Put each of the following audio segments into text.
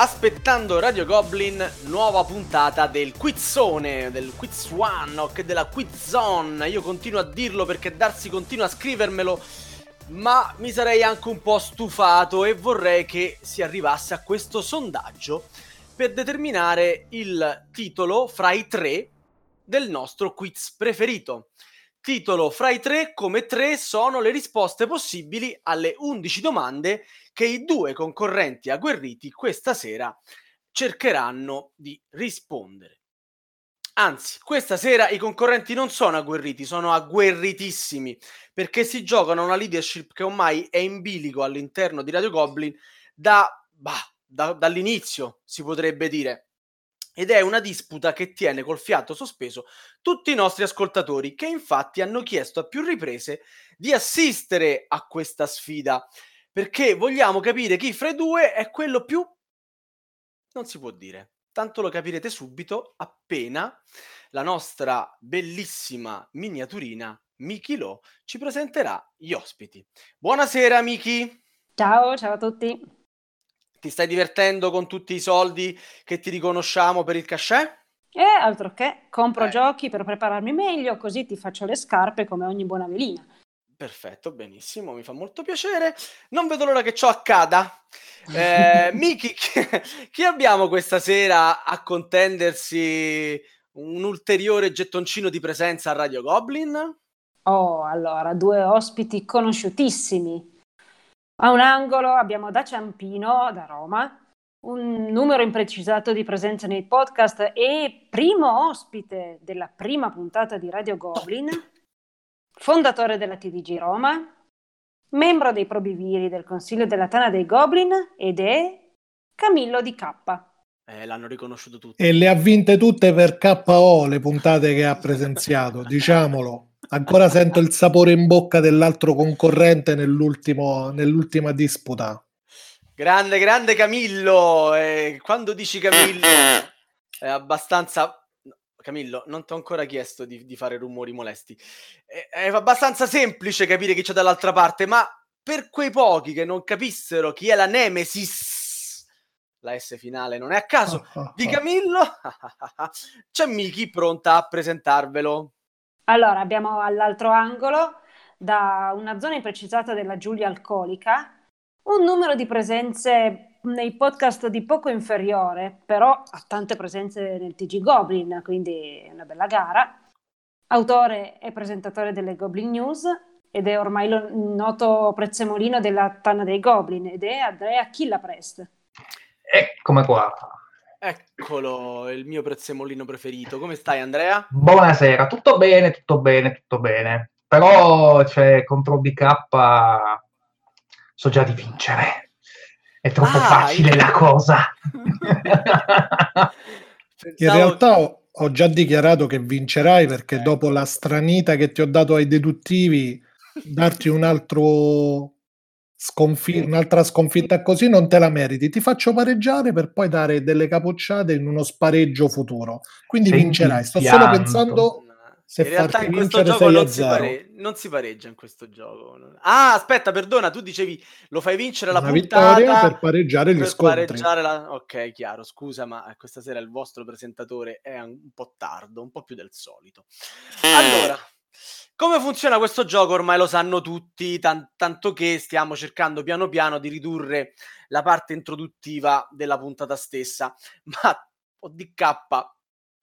aspettando Radio Goblin, nuova puntata del quizzone, del quiz one che della quiz zone. Io continuo a dirlo perché Darsi continua a scrivermelo, ma mi sarei anche un po' stufato e vorrei che si arrivasse a questo sondaggio per determinare il titolo fra i tre del nostro quiz preferito. Titolo fra i tre come tre sono le risposte possibili alle 11 domande che i due concorrenti agguerriti questa sera cercheranno di rispondere. Anzi, questa sera i concorrenti non sono agguerriti, sono agguerritissimi, perché si giocano una leadership che ormai è in bilico all'interno di Radio Goblin da, bah, da, dall'inizio, si potrebbe dire ed è una disputa che tiene col fiato sospeso tutti i nostri ascoltatori, che infatti hanno chiesto a più riprese di assistere a questa sfida, perché vogliamo capire chi fra i due è quello più... non si può dire. Tanto lo capirete subito appena la nostra bellissima miniaturina Miki Lo ci presenterà gli ospiti. Buonasera Miki! Ciao, ciao a tutti! Ti stai divertendo con tutti i soldi che ti riconosciamo per il cachet? Eh, altro che, compro eh. giochi per prepararmi meglio, così ti faccio le scarpe come ogni buona velina. Perfetto, benissimo, mi fa molto piacere. Non vedo l'ora che ciò accada. Eh, Miki, chi abbiamo questa sera a contendersi un ulteriore gettoncino di presenza a Radio Goblin? Oh, allora, due ospiti conosciutissimi. A un angolo abbiamo da Ciampino, da Roma, un numero imprecisato di presenza nei podcast e primo ospite della prima puntata di Radio Goblin, fondatore della TDG Roma, membro dei probiviri del Consiglio della Tana dei Goblin ed è Camillo di K. Eh, l'hanno riconosciuto tutti. E le ha vinte tutte per KO le puntate che ha presenziato, diciamolo. Ancora sento il sapore in bocca dell'altro concorrente nell'ultima disputa. Grande, grande Camillo. Eh, quando dici Camillo è abbastanza... Camillo, non ti ho ancora chiesto di, di fare rumori molesti. È, è, abbastanza semplice capire chi c'è dall'altra parte, ma per quei pochi che non capissero chi è la Nemesis, la S finale non è a caso, di Camillo, c'è Miki pronta a presentarvelo. Allora, abbiamo all'altro angolo, da una zona imprecisata della Giulia Alcolica, un numero di presenze nei podcast di poco inferiore, però ha tante presenze nel TG Goblin, quindi è una bella gara. Autore e presentatore delle Goblin News ed è ormai lo noto prezzemolino della Tanna dei Goblin ed è Andrea Killaprest. Eccomi qua. Eccolo, il mio prezzemolino preferito. Come stai, Andrea? Buonasera, tutto bene, tutto bene, tutto bene. Però, cioè, contro BK so già di vincere. È troppo ah, facile io... la cosa. In realtà ho, ho, già dichiarato che vincerai perché eh. dopo la stranita che ti ho dato ai deduttivi, darti un altro sconfi- un'altra sconfitta così non te la meriti. Ti faccio pareggiare per poi dare delle capocciate in uno spareggio futuro. Quindi Senti vincerai. Sto pianto. solo pensando se in realtà in questo gioco non si, pare- non si, pareggia in questo gioco. Ah, aspetta, perdona, tu dicevi lo fai vincere la Una puntata per pareggiare gli per scontri. Pareggiare la... Ok, chiaro, scusa, ma questa sera il vostro presentatore è un po' tardo, un po' più del solito. Allora, come funziona questo gioco ormai lo sanno tutti, tan- tanto che stiamo cercando piano piano di ridurre la parte introduttiva della puntata stessa, ma ODK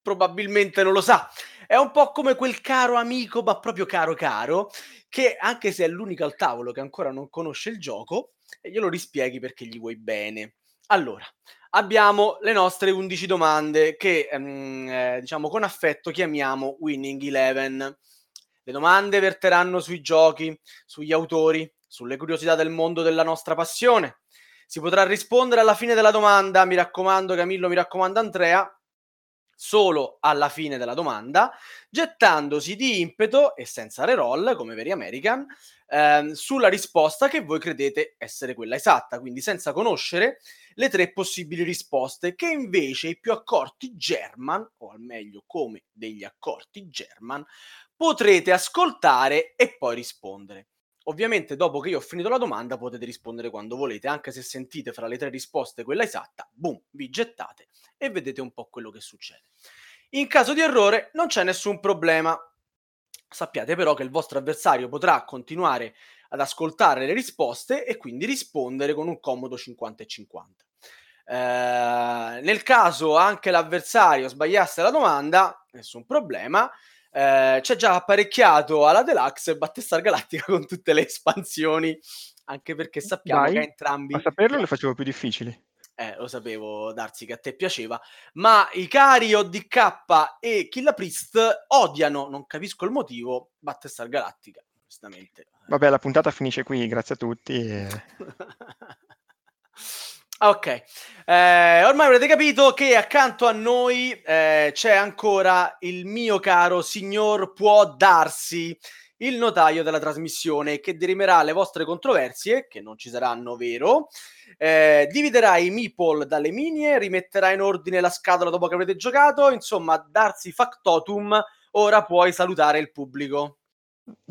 probabilmente non lo sa. È un po' come quel caro amico, ma proprio caro caro, che anche se è l'unico al tavolo che ancora non conosce il gioco, glielo rispieghi perché gli vuoi bene. Allora, abbiamo le nostre 11 domande che, ehm, eh, diciamo, con affetto chiamiamo Winning Eleven. Le domande verteranno sui giochi, sugli autori, sulle curiosità del mondo della nostra passione. Si potrà rispondere alla fine della domanda, mi raccomando Camillo, mi raccomando Andrea, solo alla fine della domanda, gettandosi di impeto e senza reroll, come veri American, ehm, sulla risposta che voi credete essere quella esatta, quindi senza conoscere le tre possibili risposte che invece i più accorti German, o al meglio come degli accorti German, potrete ascoltare e poi rispondere. Ovviamente, dopo che io ho finito la domanda, potete rispondere quando volete, anche se sentite fra le tre risposte quella esatta, boom, vi gettate e vedete un po' quello che succede. In caso di errore non c'è nessun problema. Sappiate però che il vostro avversario potrà continuare ad ascoltare le risposte e quindi rispondere con un comodo 50 e 50. Eh, nel caso anche l'avversario sbagliasse la domanda, nessun problema, eh, c'è già apparecchiato alla Deluxe Battestar Galattica con tutte le espansioni, anche perché sappiamo Dai, che entrambi... A saperlo le facevo più difficili. Eh, lo sapevo, Darsi, che a te piaceva, ma i cari ODK e Killa Priest odiano, non capisco il motivo, Battestar Galattica, onestamente. Vabbè, la puntata finisce qui, grazie a tutti. E... ok, eh, ormai avrete capito che accanto a noi eh, c'è ancora il mio caro signor Può Darsi, il notaio della trasmissione che dirimerà le vostre controversie, che non ci saranno, vero? Eh, dividerà i meeple dalle minie, rimetterà in ordine la scatola dopo che avrete giocato, insomma, darsi factotum, ora puoi salutare il pubblico.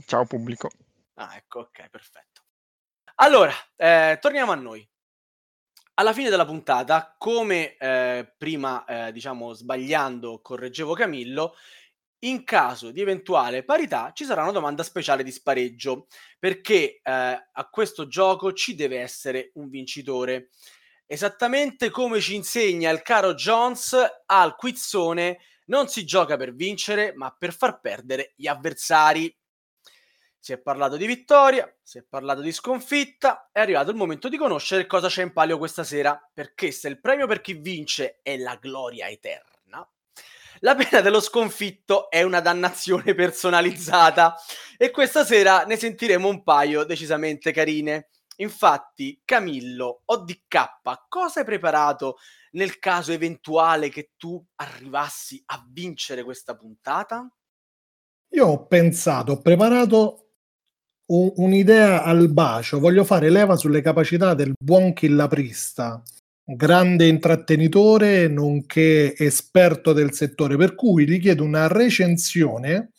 Ciao pubblico. Ah, ecco, ok, perfetto. Allora, eh, torniamo a noi. Alla fine della puntata, come eh, prima, eh, diciamo, sbagliando, correggevo Camillo, in caso di eventuale parità ci sarà una domanda speciale di spareggio, perché eh, a questo gioco ci deve essere un vincitore. Esattamente come ci insegna il caro Jones al quizzone, non si gioca per vincere, ma per far perdere gli avversari. Si è parlato di vittoria, si è parlato di sconfitta, è arrivato il momento di conoscere cosa c'è in palio questa sera, perché se il premio per chi vince è la gloria eterna, la pena dello sconfitto è una dannazione personalizzata e questa sera ne sentiremo un paio decisamente carine. Infatti, Camillo, ODK, cosa hai preparato nel caso eventuale che tu arrivassi a vincere questa puntata? Io ho pensato, ho preparato un, un'idea al bacio, voglio fare leva sulle capacità del buon Chillaprista, grande intrattenitore nonché esperto del settore, per cui gli chiedo una recensione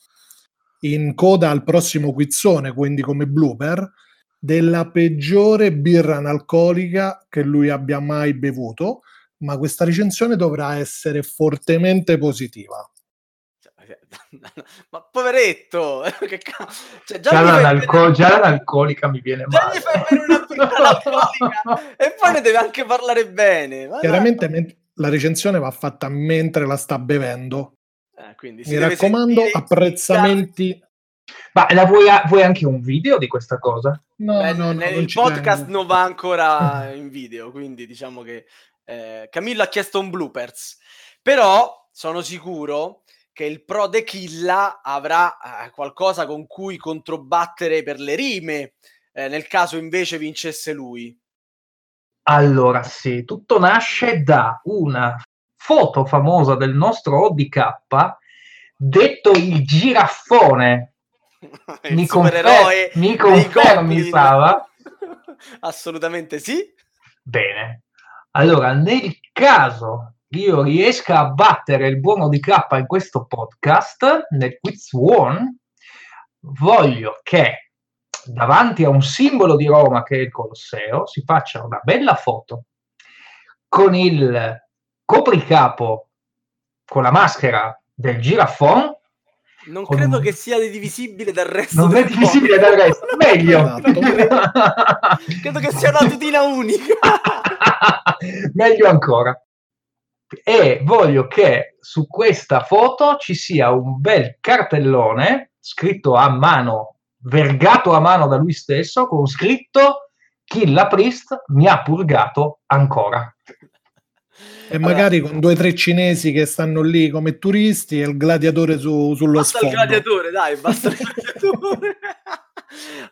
in coda al prossimo quizzone, quindi come blooper, della peggiore birra analcolica che lui abbia mai bevuto, ma questa recensione dovrà essere fortemente positiva. Ma poveretto, che ca- cioè, già, Già, bere- già l'analcolica mi viene già male. gli fai bere una alcolica e poi ne deve anche parlare bene. Ma Chiaramente dai. men- la recensione va fatta mentre la sta bevendo. Eh, Mi raccomando, sentire apprezzamenti. Ma la vuoi, vuoi anche un video di questa cosa? No, Beh, no, no, il podcast tengo. non va ancora in video, quindi diciamo che eh, Camillo ha chiesto un bloopers. Però sono sicuro che il pro de Killa avrà eh, qualcosa con cui controbattere per le rime, eh, nel caso invece vincesse lui. Allora, sì, tutto nasce da una foto famosa del nostro ODK, detto il giraffone. il Mi confer- mi confermi. Sava? Assolutamente sì. Bene. Allora, nel caso io riesca a battere il buono di K in questo podcast, nel quiz one, voglio che davanti a un simbolo di Roma che è il Colosseo si faccia una bella foto con il copricapo con la maschera del giraffone Non Con credo un- che sia divisibile dal resto non è divisibile dal resto meglio. Esatto. Credo che sia una tutina unica. meglio ancora e voglio che su questa foto ci sia un bel cartellone scritto a mano vergato a mano da lui stesso con scritto Killa Priest mi ha purgato ancora E magari con due o tre cinesi che stanno lì come turisti e il gladiatore su- sullo Basta il sfondo. gladiatore, dai, basta il gladiatore.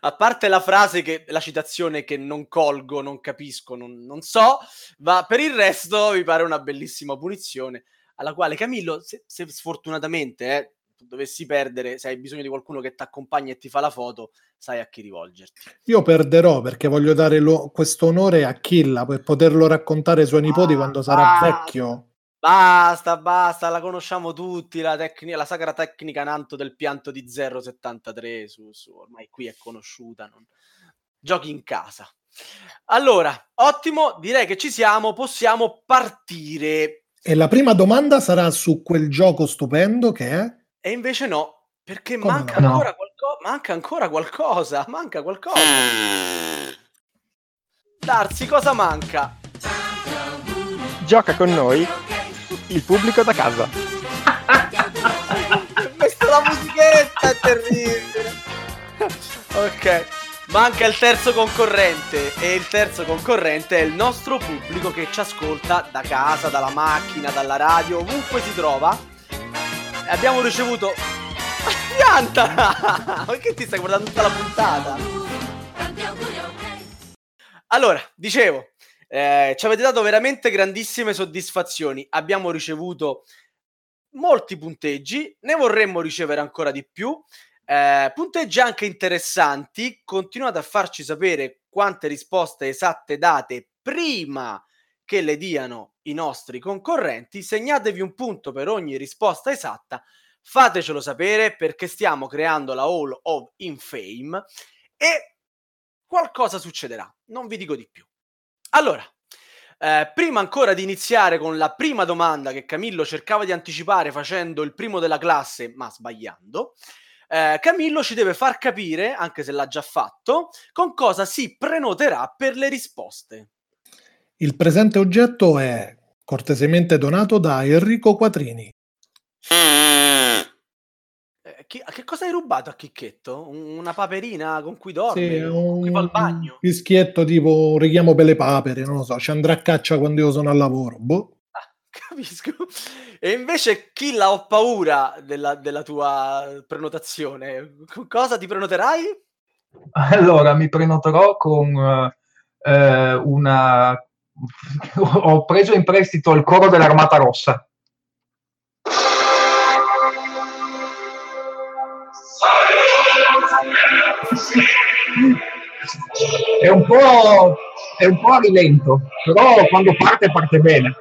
A parte la frase che la citazione che non colgo, non capisco, non, non so, ma per il resto mi pare una bellissima punizione alla quale Camillo, se, se sfortunatamente eh, dovessi perdere, se hai bisogno di qualcuno che ti accompagna e ti fa la foto, sai a chi rivolgerti. Io perderò perché voglio dare lo- questo onore a Killa per poterlo raccontare ai suoi nipoti Ah, quando sarà ah. vecchio. Basta, basta, la conosciamo tutti, la, tecni- la sacra tecnica Nanto del pianto di 073, su, su, ormai qui è conosciuta, non... giochi in casa. Allora, ottimo, direi che ci siamo, possiamo partire. E la prima domanda sarà su quel gioco stupendo che è? E invece no, perché manca, no? ancora qualco- manca ancora qualcosa, manca qualcosa. Darsi, cosa manca? Gioca con noi il pubblico da casa. Questa la musichetta è terribile. ok. Manca il terzo concorrente e il terzo concorrente è il nostro pubblico che ci ascolta da casa, dalla macchina, dalla radio, ovunque si trova. Abbiamo ricevuto Pianta! Perché ti stai guardando tutta la puntata? Allora, dicevo, eh, ci avete dato veramente grandissime soddisfazioni. Abbiamo ricevuto molti punteggi, ne vorremmo ricevere ancora di più. Eh, punteggi anche interessanti. Continuate a farci sapere quante risposte esatte date prima che le diano i nostri concorrenti. Segnatevi un punto per ogni risposta esatta. Fatecelo sapere perché stiamo creando la Hall of Infame e qualcosa succederà. Non vi dico di più. Allora, eh, prima ancora di iniziare con la prima domanda che Camillo cercava di anticipare facendo il primo della classe, ma sbagliando, eh, Camillo ci deve far capire, anche se l'ha già fatto, con cosa si prenoterà per le risposte. Il presente oggetto è cortesemente donato da Enrico Quattrini. Eh, chi- che cosa hai rubato a Chicchetto? Un- Una paperina con cui dorme? Sì, con cui fa il un bagno? fischietto tipo un richiamo per le papere, non lo so, ci andrà a caccia quando io sono al lavoro. Boh. Ah, capisco. E invece chi la ho paura della, della tua prenotazione? Con cosa ti prenoterai? Allora, mi prenoterò con eh, una... Ho preso in prestito il coro dell'Armata Rossa. È un po', è un po' a rilento, però quando parte parte bene.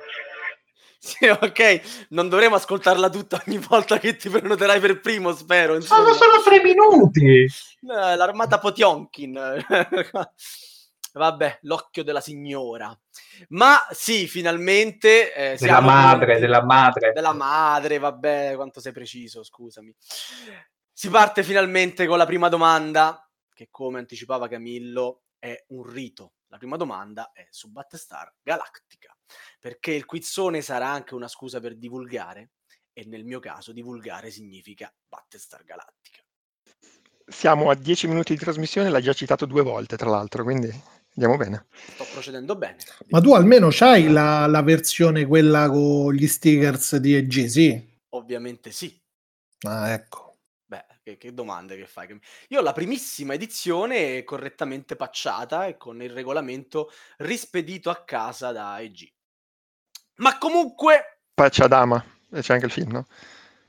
Sì, ok, non dovremo ascoltarla tutta ogni volta che ti prenoterai per primo, spero. insomma. Sono solo tre minuti. Eh, L'armata Potionkin. Vabbè, l'occhio della signora. Ma sì, finalmente... eh, Della siamo madre, giunti- della madre. della madre, vabbè, quanto sei preciso, scusami. Si parte finalmente con la prima domanda, che come anticipava Camillo è un rito. La prima domanda è su Battlestar Galactica, perché il quizzone sarà anche una scusa per divulgare, e nel mio caso divulgare significa Battlestar Galactica. Siamo a 10 minuti di trasmissione, l'ha già citato due volte, tra l'altro, quindi andiamo bene. Sto procedendo bene. Ma tu almeno c'hai la, la versione quella con gli stickers di EG, sì? Ovviamente sì. Ah, ecco. Beh, che, che domande che fai? Io ho la primissima edizione correttamente patchata e con il regolamento rispedito a casa da EG. Ma comunque Paccia dama, e c'è anche il film, no?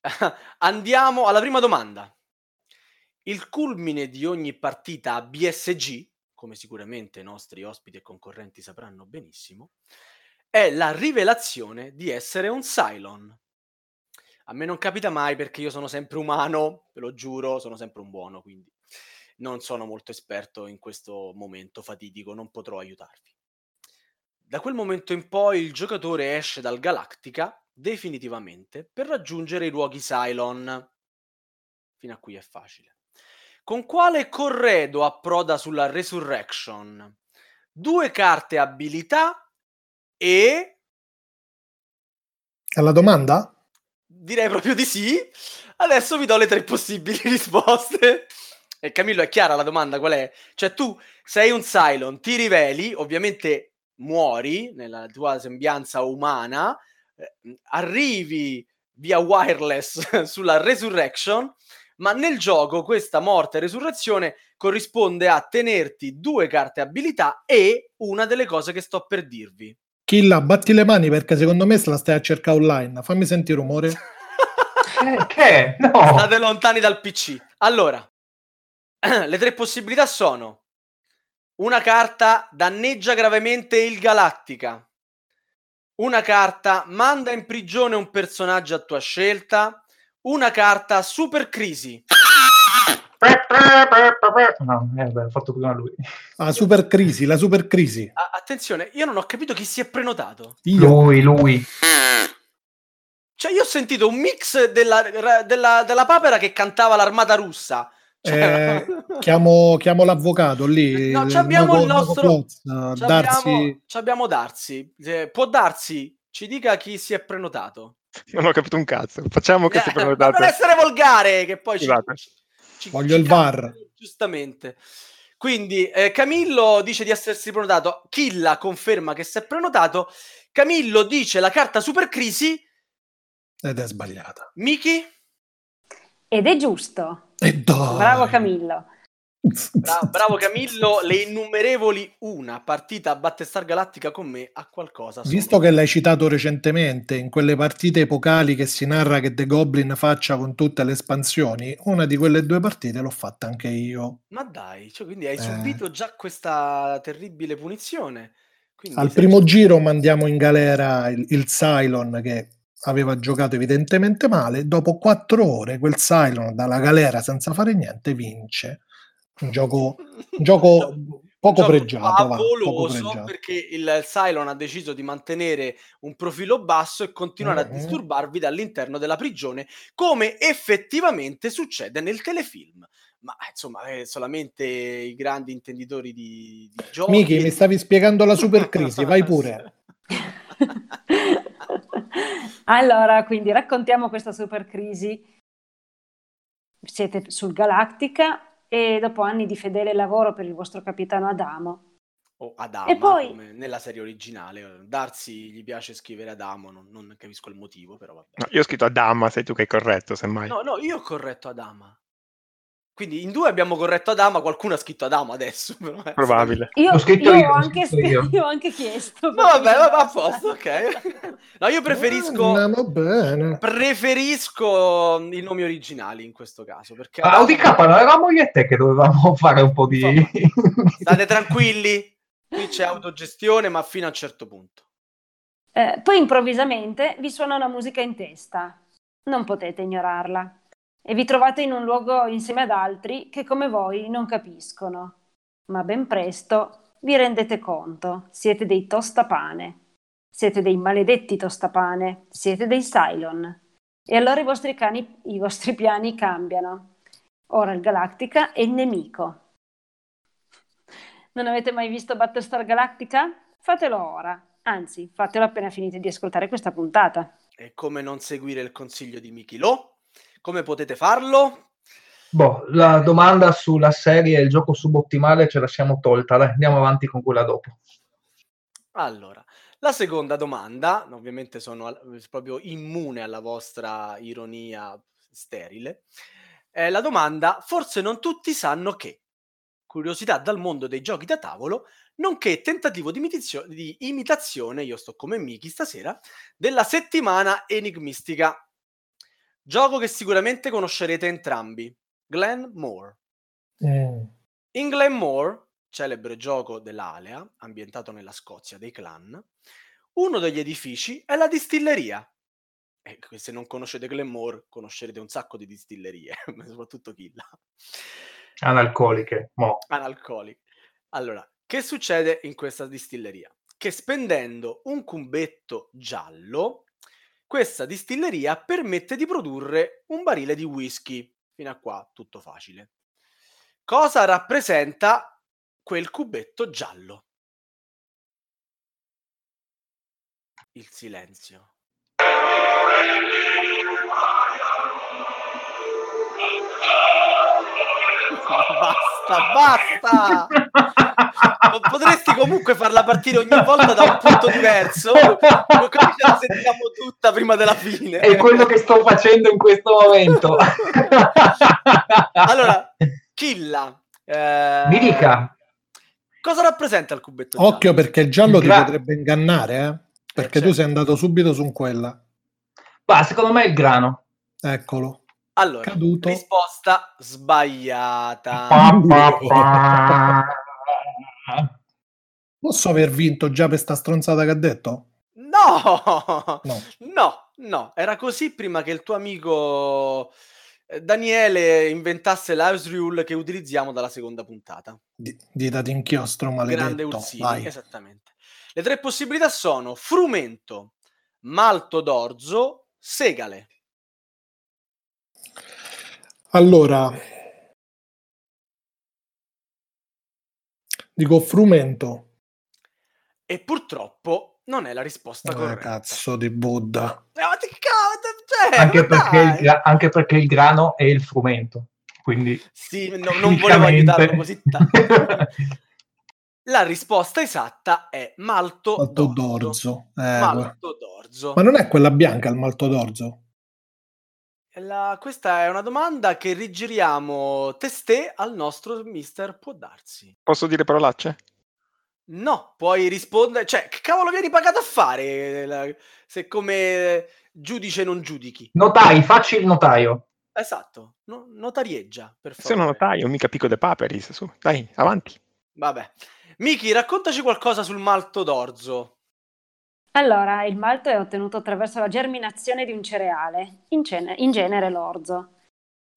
andiamo alla prima domanda. Il culmine di ogni partita a BSG, come sicuramente i nostri ospiti e concorrenti sapranno benissimo, è la rivelazione di essere un Cylon. A me non capita mai perché io sono sempre umano, ve lo giuro, sono sempre un buono, quindi non sono molto esperto in questo momento fatidico, non potrò aiutarvi. Da quel momento in poi il giocatore esce dal Galactica definitivamente per raggiungere i luoghi Cylon. Fino a qui è facile. Con quale corredo approda sulla Resurrection? Due carte abilità e È la domanda? direi proprio di sì. Adesso vi do le tre possibili risposte. E Camillo, è chiara la domanda qual è? Cioè tu sei un Cylon, ti riveli, ovviamente muori nella tua sembianza umana, eh, arrivi via wireless sulla Resurrection, ma nel gioco questa morte e resurrezione corrisponde a tenerti due carte abilità e una delle cose che sto per dirvi. Killa, batti le mani perché secondo me se la stai a cercare online. Fammi sentire rumore. Eh, che? No. State lontani dal PC. Allora, le tre possibilità sono una carta danneggia gravemente il Galactica, Una carta manda in prigione un personaggio a tua scelta. Una carta super crisi. No, eh, beh, ho fatto prima lui. La super crisi, la super crisi. A- attenzione, io non ho capito chi si è prenotato. Io. Lui, lui. Cioè, io ho sentito un mix della, della, della papera che cantava l'armata russa. Cioè, Eh, chiamo, chiamo l'avvocato lì. No, ci abbiamo Mago- il nostro- Plotz, ci Darsi. abbiamo, ci abbiamo Darsi. Eh, può darsi? Ci dica chi si è prenotato. Non ho capito un cazzo. Facciamo che Eh, si ma non essere volgare, che poi ci, ci- Voglio ci il VAR. Giustamente. Quindi eh, Camillo dice di essersi prenotato, Killa conferma che si è prenotato, Camillo dice la carta super crisi, Ed è sbagliata. Miki? Ed è giusto. E dai. Bravo Camillo. Bra- bravo Camillo, le innumerevoli una partita a Battestar Galattica con me a qualcosa. Visto che l'hai citato recentemente, in quelle partite epocali che si narra che The Goblin faccia con tutte le espansioni, una di quelle due partite l'ho fatta anche io. Ma dai, cioè, quindi hai Eh. subito già questa terribile punizione. Quindi Al primo giro mandiamo in galera il, il Cylon che aveva giocato evidentemente male. Dopo quattro ore quel Cylon dalla galera senza fare niente vince. Un gioco, un gioco poco gioco pregiato. va, poco pregiato. perché il Cylon ha deciso di mantenere un profilo basso e continuare a Mhm. disturbarvi dall'interno della prigione, come effettivamente succede nel telefilm. Ma insomma, eh, solamente i grandi intenditori di, di giochi. Miki, e mi stavi spiegando la super crisi, vai pure. allora, quindi raccontiamo questa super crisi. Siete sul Galactica e dopo anni di fedele lavoro per il vostro capitano Adamo, O Adama, E poi- come nella serie originale. Darsi gli piace scrivere Adamo, non, non capisco il motivo, però vabbè. No, io ho scritto Adama, sei tu che hai corretto, semmai. No, no, io ho corretto Adama. Quindi in due abbiamo corretto Adama, qualcuno ha scritto Adama adesso. però, eh, Probabile. io, scritto io io, ho anche, scritto io. io ho anche chiesto. No, vabbè, va va a posto, ok. No, io preferisco... Andiamo bene. Preferisco i nomi originali in questo caso perché Ah, Audi K, non eravamo io e te che dovevamo fare un po' di... state tranquilli qui c'è autogestione ma fino a un certo punto Eh, poi improvvisamente vi suona una musica in testa. Non potete ignorarla. E vi trovate in un luogo insieme ad altri che come voi non capiscono. Ma ben presto vi rendete conto, siete dei tostapane. Siete dei maledetti tostapane. Siete dei Cylon. E allora i vostri, cani, i vostri piani cambiano. Ora il Galactica è il nemico. Non avete mai visto Battlestar Galactica? Fatelo ora. Anzi, fatelo appena finite di ascoltare questa puntata. e come non seguire il consiglio di Miki Lo come potete farlo Boh, la domanda sulla serie Il gioco subottimale ce la siamo tolta, dai, andiamo avanti con quella dopo. allora la seconda domanda ovviamente sono proprio immune alla vostra ironia sterile è la domanda forse non tutti sanno che curiosità dal mondo dei giochi da tavolo nonché tentativo di, imitizio- di imitazione, io sto come Miki stasera, della settimana enigmistica. Gioco che sicuramente conoscerete entrambi, Glen Moore. Mm. In Glen Moore, celebre gioco dell'Alea, ambientato nella Scozia dei clan, uno degli edifici è la distilleria. E se non conoscete Glen Moore, conoscerete un sacco di distillerie, soprattutto Killa Analcoliche, mo. analcoliche. Allora, che succede in questa distilleria? Che spendendo un cubetto giallo, questa distilleria permette di produrre un barile di whisky. Fino a qua tutto facile. Cosa rappresenta quel cubetto giallo? Il silenzio. basta, basta! Po- Potresti comunque farla partire ogni volta da un punto diverso, così ce la sentiamo tutta prima della fine. È quello che sto facendo in questo momento. Allora, Killa, eh, Mi dica. cosa rappresenta il cubetto Occhio giallo? perché il giallo ti Gra- potrebbe ingannare, eh? Perché Eh, tu certo. sei andato subito su quella. Ma secondo me è il grano. Eccolo. Allora, Caduto. risposta sbagliata. Pa, pa, pa. Posso aver vinto già per sta stronzata che ha detto? No, No! no! No, era così prima che il tuo amico eh, Daniele inventasse l'house rule che utilizziamo dalla seconda puntata. D- dita d'inchiostro maledetto. Grande Ursini, esattamente. Le tre possibilità sono frumento, malto d'orzo, segale. Allora, dico frumento. E purtroppo non è la risposta eh, corretta. Cazzo di Buddha. Eh, ma ti cazzo, cioè, anche, perché il, anche, perché il, grano è il frumento. Quindi sì, no, non volevo aiutarlo così tanto. La risposta esatta è malto, malto d'orzo. d'orzo. Eh, malto d'orzo. Ma non è quella bianca il malto d'orzo? La, questa è una domanda che rigiriamo testè al nostro mister può darsi. Posso dire parolacce? No, puoi rispondere, cioè, che cavolo vieni pagato a fare se come giudice non giudichi? Notai, facci il notaio. Esatto, no, notarieggia, per favore. Sono notaio, mica pico de paperis, su, dai, avanti. Vabbè. Miki, raccontaci qualcosa sul malto d'orzo. Allora, il malto è ottenuto attraverso la germinazione di un cereale, in, cene- in genere l'orzo.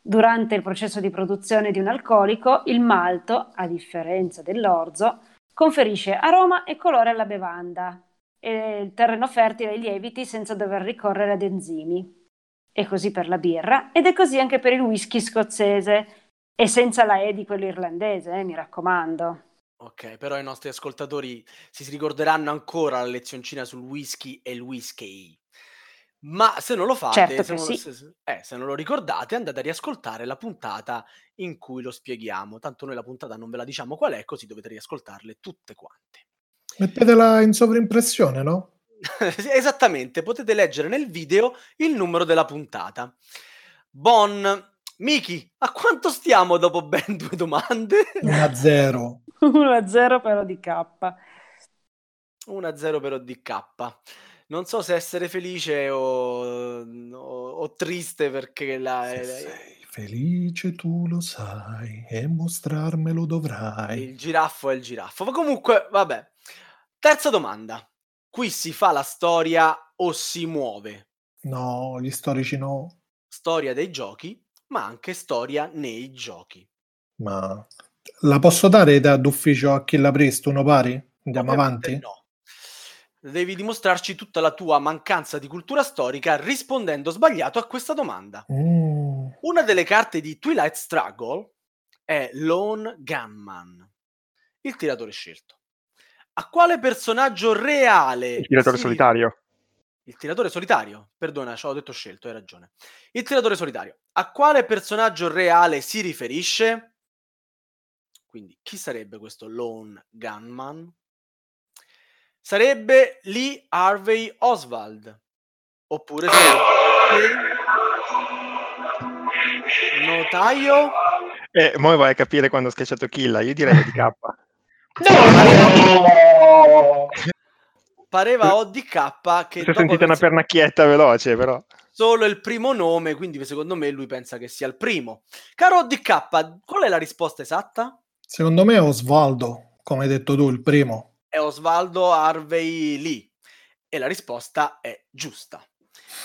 Durante il processo di produzione di un alcolico, il malto, a differenza dell'orzo, conferisce aroma e colore alla bevanda e il terreno fertile ai lieviti senza dover ricorrere ad enzimi. È così per la birra ed è così anche per il whisky scozzese e senza la E di quello irlandese, eh, mi raccomando. Ok, però i nostri ascoltatori si ricorderanno ancora la lezioncina sul whisky e il whisky. Ma se non lo fate, certo se, non, sì. se, eh, se non lo ricordate, andate a riascoltare la puntata in cui lo spieghiamo. Tanto noi la puntata non ve la diciamo qual è, così dovete riascoltarle tutte quante. Mettetela in sovrimpressione, no? Esattamente, potete leggere nel video il numero della puntata. Bon, Miki, a quanto stiamo dopo ben due domande? 1-0. 1-0 per ODK. 1-0 per ODK. Non so se essere felice o, o, o triste perché la... Se sei felice tu lo sai e mostrarmelo dovrai. Il giraffo è il giraffo. Ma comunque, vabbè. Terza domanda. Qui si fa la storia o si muove? No, gli storici no. Storia dei giochi, ma anche storia nei giochi. Ma la posso dare da d'ufficio a chi l'ha presto, uno pari? Andiamo Ovviamente avanti? No. Devi dimostrarci tutta la tua mancanza di cultura storica rispondendo sbagliato a questa domanda. Mm. Una delle carte di Twilight Struggle è Lone Gunman, il tiratore scelto. A quale personaggio reale... Il tiratore si... solitario. Il tiratore solitario, perdona, ho detto scelto, hai ragione. Il tiratore solitario. A quale personaggio reale si riferisce? Quindi chi sarebbe questo lone gunman? Sarebbe Lee Harvey Oswald. Oppure sarebbe Notaio? Eh, mo vai a capire quando ho schiacciato Killa, io direi di K. No! Pareva ODK che... Si è sentita una pernacchietta veloce, però solo il primo nome, quindi secondo me lui pensa che sia il primo. Caro DK, qual è la risposta esatta? Secondo me è Osvaldo, come hai detto tu, il primo. È Osvaldo Harvey Lee e la risposta è giusta.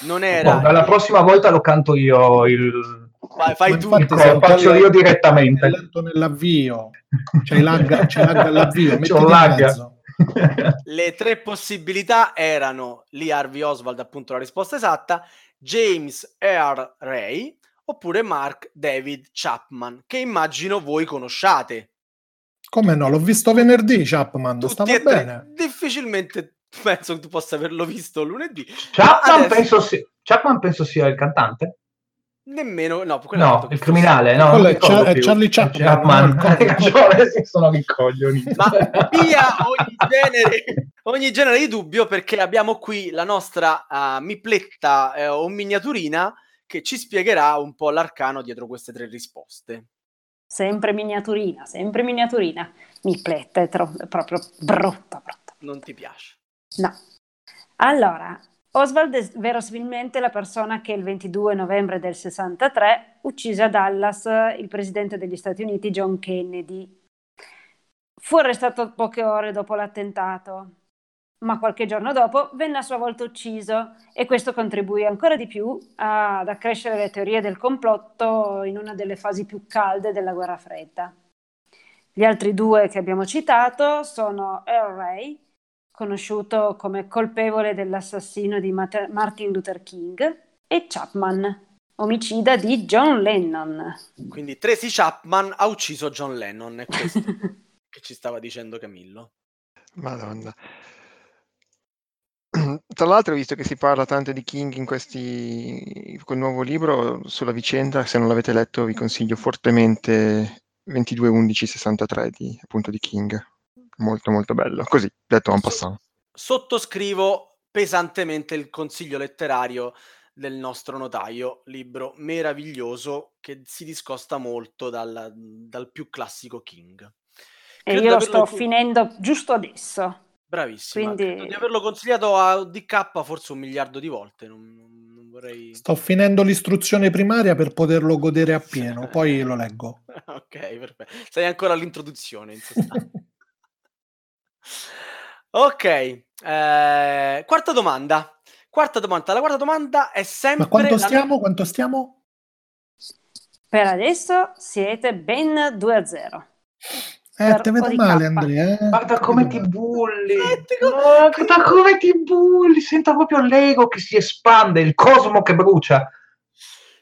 Non era... Oh, la prossima volta lo canto io il... Vai, fai tu, lo faccio io direttamente. È nell'avvio, c'è lag, c'è lag all'avvio, c'è un lag. Le tre possibilità erano Lee Harvey Oswald, appunto la risposta esatta, James R. Ray oppure Mark David Chapman, che immagino voi conosciate. Come no? L'ho visto venerdì Chapman, Tutti stava bene. Difficilmente penso che tu possa averlo visto lunedì. Chapman, adesso... penso, si... Chapman penso sia il cantante. Nemmeno, no, no il criminale, no, è, Char- è Charlie Chapman. Chapman. sono i coglioni. Ma via ogni genere, ogni genere di dubbio perché abbiamo qui la nostra uh, mipletta eh, o miniaturina che ci spiegherà un po' l'arcano dietro queste tre risposte. Sempre miniaturina, sempre miniaturina. Mipletta è, tro- è proprio brutta, brutta. Non ti piace? No. Allora, Oswald è verosimilmente la persona che il 22 novembre del 63 uccise a Dallas il presidente degli Stati Uniti John Kennedy. Fu arrestato poche ore dopo l'attentato, ma qualche giorno dopo venne a sua volta ucciso e questo contribuì ancora di più ad accrescere le teorie del complotto in una delle fasi più calde della guerra fredda. Gli altri due che abbiamo citato sono Earl Ray, conosciuto come colpevole dell'assassino di Martin Luther King, e Chapman, omicida di John Lennon. Quindi Tracy Chapman ha ucciso John Lennon, è questo che ci stava dicendo Camillo. Madonna. Tra l'altro, visto che si parla tanto di King in questi, col nuovo libro sulla vicenda, se non l'avete letto vi consiglio fortemente 22-11-63 di, appunto di King. Molto molto bello. Così, detto en passant. Sottoscrivo pesantemente il consiglio letterario del nostro notaio, libro meraviglioso che si discosta molto dal, dal più classico King. E io lo sto finendo giusto adesso. Bravissimo. Quindi... di averlo consigliato a DK forse un miliardo di volte. Non, non vorrei... Sto finendo l'istruzione primaria per poterlo godere appieno, poi lo leggo. ok, perfetto. Sei ancora all'introduzione, in ok, eh, quarta domanda. Quarta domanda. La quarta domanda è sempre... Ma quanto la... stiamo? Quanto stiamo? Per adesso siete ben 2 a 0. Eh, te vedo male, Andrea. Eh? Guarda come ti bulli. Oh, guarda come ti bulli. Sento proprio l'ego che si espande, il cosmo che brucia.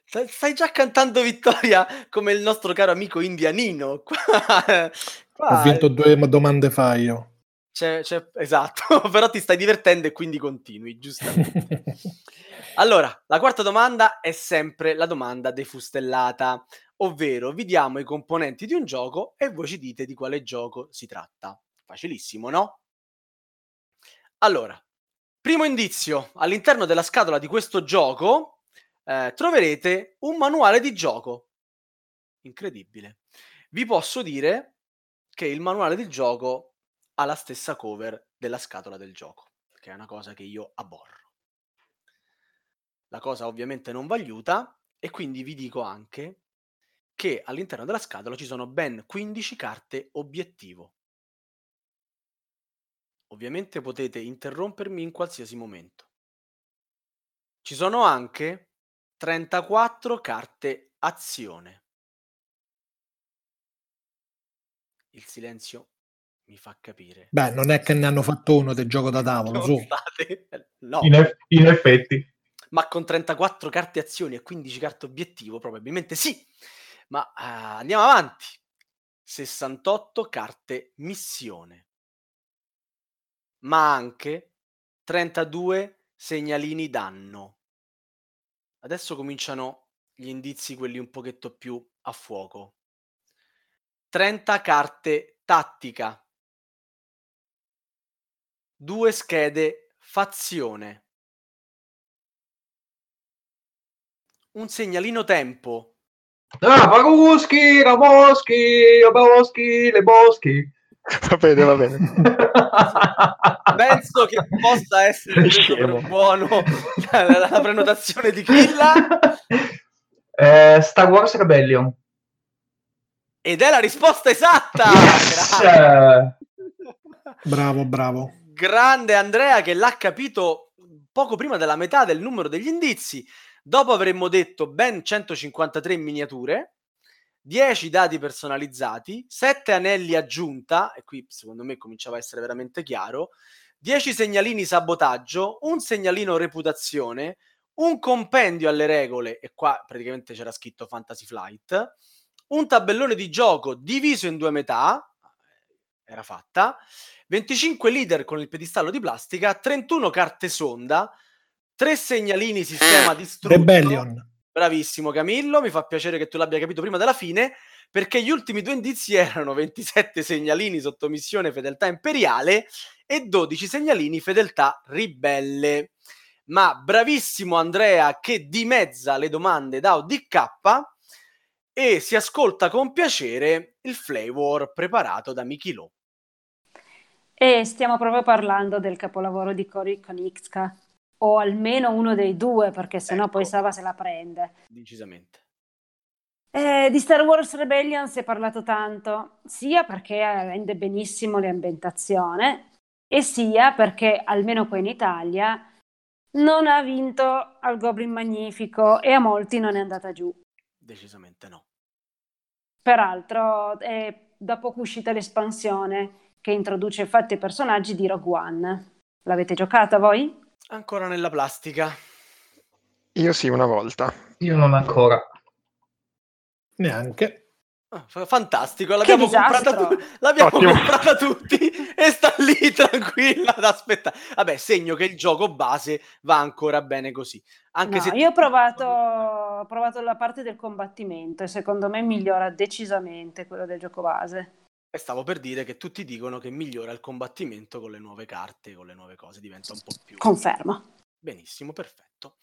Stai già cantando vittoria come il nostro caro amico indianino. Qua, qua... Ho vinto due domande fa io. C'è, c'è, esatto, però ti stai divertendo e quindi continui, giustamente. allora, la quarta domanda è sempre la domanda defustellata, ovvero vi diamo i componenti di un gioco e voi ci dite di quale gioco si tratta. Facilissimo, no? Allora, primo indizio, all'interno della scatola di questo gioco eh, troverete un manuale di gioco. Incredibile. Vi posso dire che il manuale di gioco ha la stessa cover della scatola del gioco, che è una cosa che io aborro. La cosa ovviamente non vagliuta e quindi vi dico anche che all'interno della scatola ci sono ben 15 carte obiettivo. Ovviamente potete interrompermi in qualsiasi momento. Ci sono anche 34 carte azione. Il silenzio mi fa capire. Beh, non è che ne hanno fatto uno del gioco da tavolo, su. No. In, eff- in, effetti. Ma con 34 carte azioni e 15 carte obiettivo, probabilmente sì. Ma uh, andiamo avanti. 68 carte missione. Ma anche 32 segnalini danno. Adesso cominciano gli indizi, quelli un pochetto più a fuoco. 30 carte tattica due schede fazione. Un segnalino tempo. Ah, Paguschi, Raboschi, Raboschi, Le Boschi. Va bene, va bene. Penso che possa essere buono la, la, prenotazione di Killa. Eh, Star Wars Rebellion. Ed è la risposta esatta! Yes. Bravo, bravo grande Andrea che l'ha capito poco prima della metà del numero degli indizi. Dopo avremmo detto ben 153 miniature, 10 dati personalizzati, 7 anelli aggiunta, e qui secondo me cominciava a essere veramente chiaro, 10 segnalini sabotaggio, un segnalino reputazione, un compendio alle regole, e qua praticamente c'era scritto Fantasy Flight, un tabellone di gioco diviso in due metà, era fatta, 25 leader con il pedistallo di plastica, 31 carte sonda, 3 segnalini sistema distrutto. Rebellion. Bravissimo Camillo, mi fa piacere che tu l'abbia capito prima della fine, perché gli ultimi due indizi erano 27 segnalini sottomissione fedeltà imperiale e 12 segnalini fedeltà ribelle. Ma bravissimo Andrea che dimezza le domande da ODK e si ascolta con piacere il flavor preparato da Michilo. E stiamo proprio parlando del capolavoro di Cory Konicka, o almeno uno dei due, perché sennò ecco. poi Sava se la prende. Decisamente. Eh, di Star Wars Rebellion si è parlato tanto, sia perché rende benissimo l'ambientazione, e sia perché, almeno qua in Italia, non ha vinto al Goblin Magnifico e a molti non è andata giù. Decisamente no. Peraltro è da poco uscita l'espansione che introduce fatti e personaggi di Rogue One. L'avete giocata voi? Ancora nella plastica. Io sì, una volta. Io non ancora. Neanche. Ah, fantastico, l'abbiamo, comprata, tu- l'abbiamo comprata, tutti e sta lì tranquilla ad aspettare. Vabbè, segno che il gioco base va ancora bene così. Anche no, se io ho provato, ho provato la parte del combattimento e secondo me migliora decisamente quello del gioco base. E stavo per dire che tutti dicono che migliora il combattimento con le nuove carte, con le nuove cose, diventa un po' più... Confermo. Benissimo, perfetto.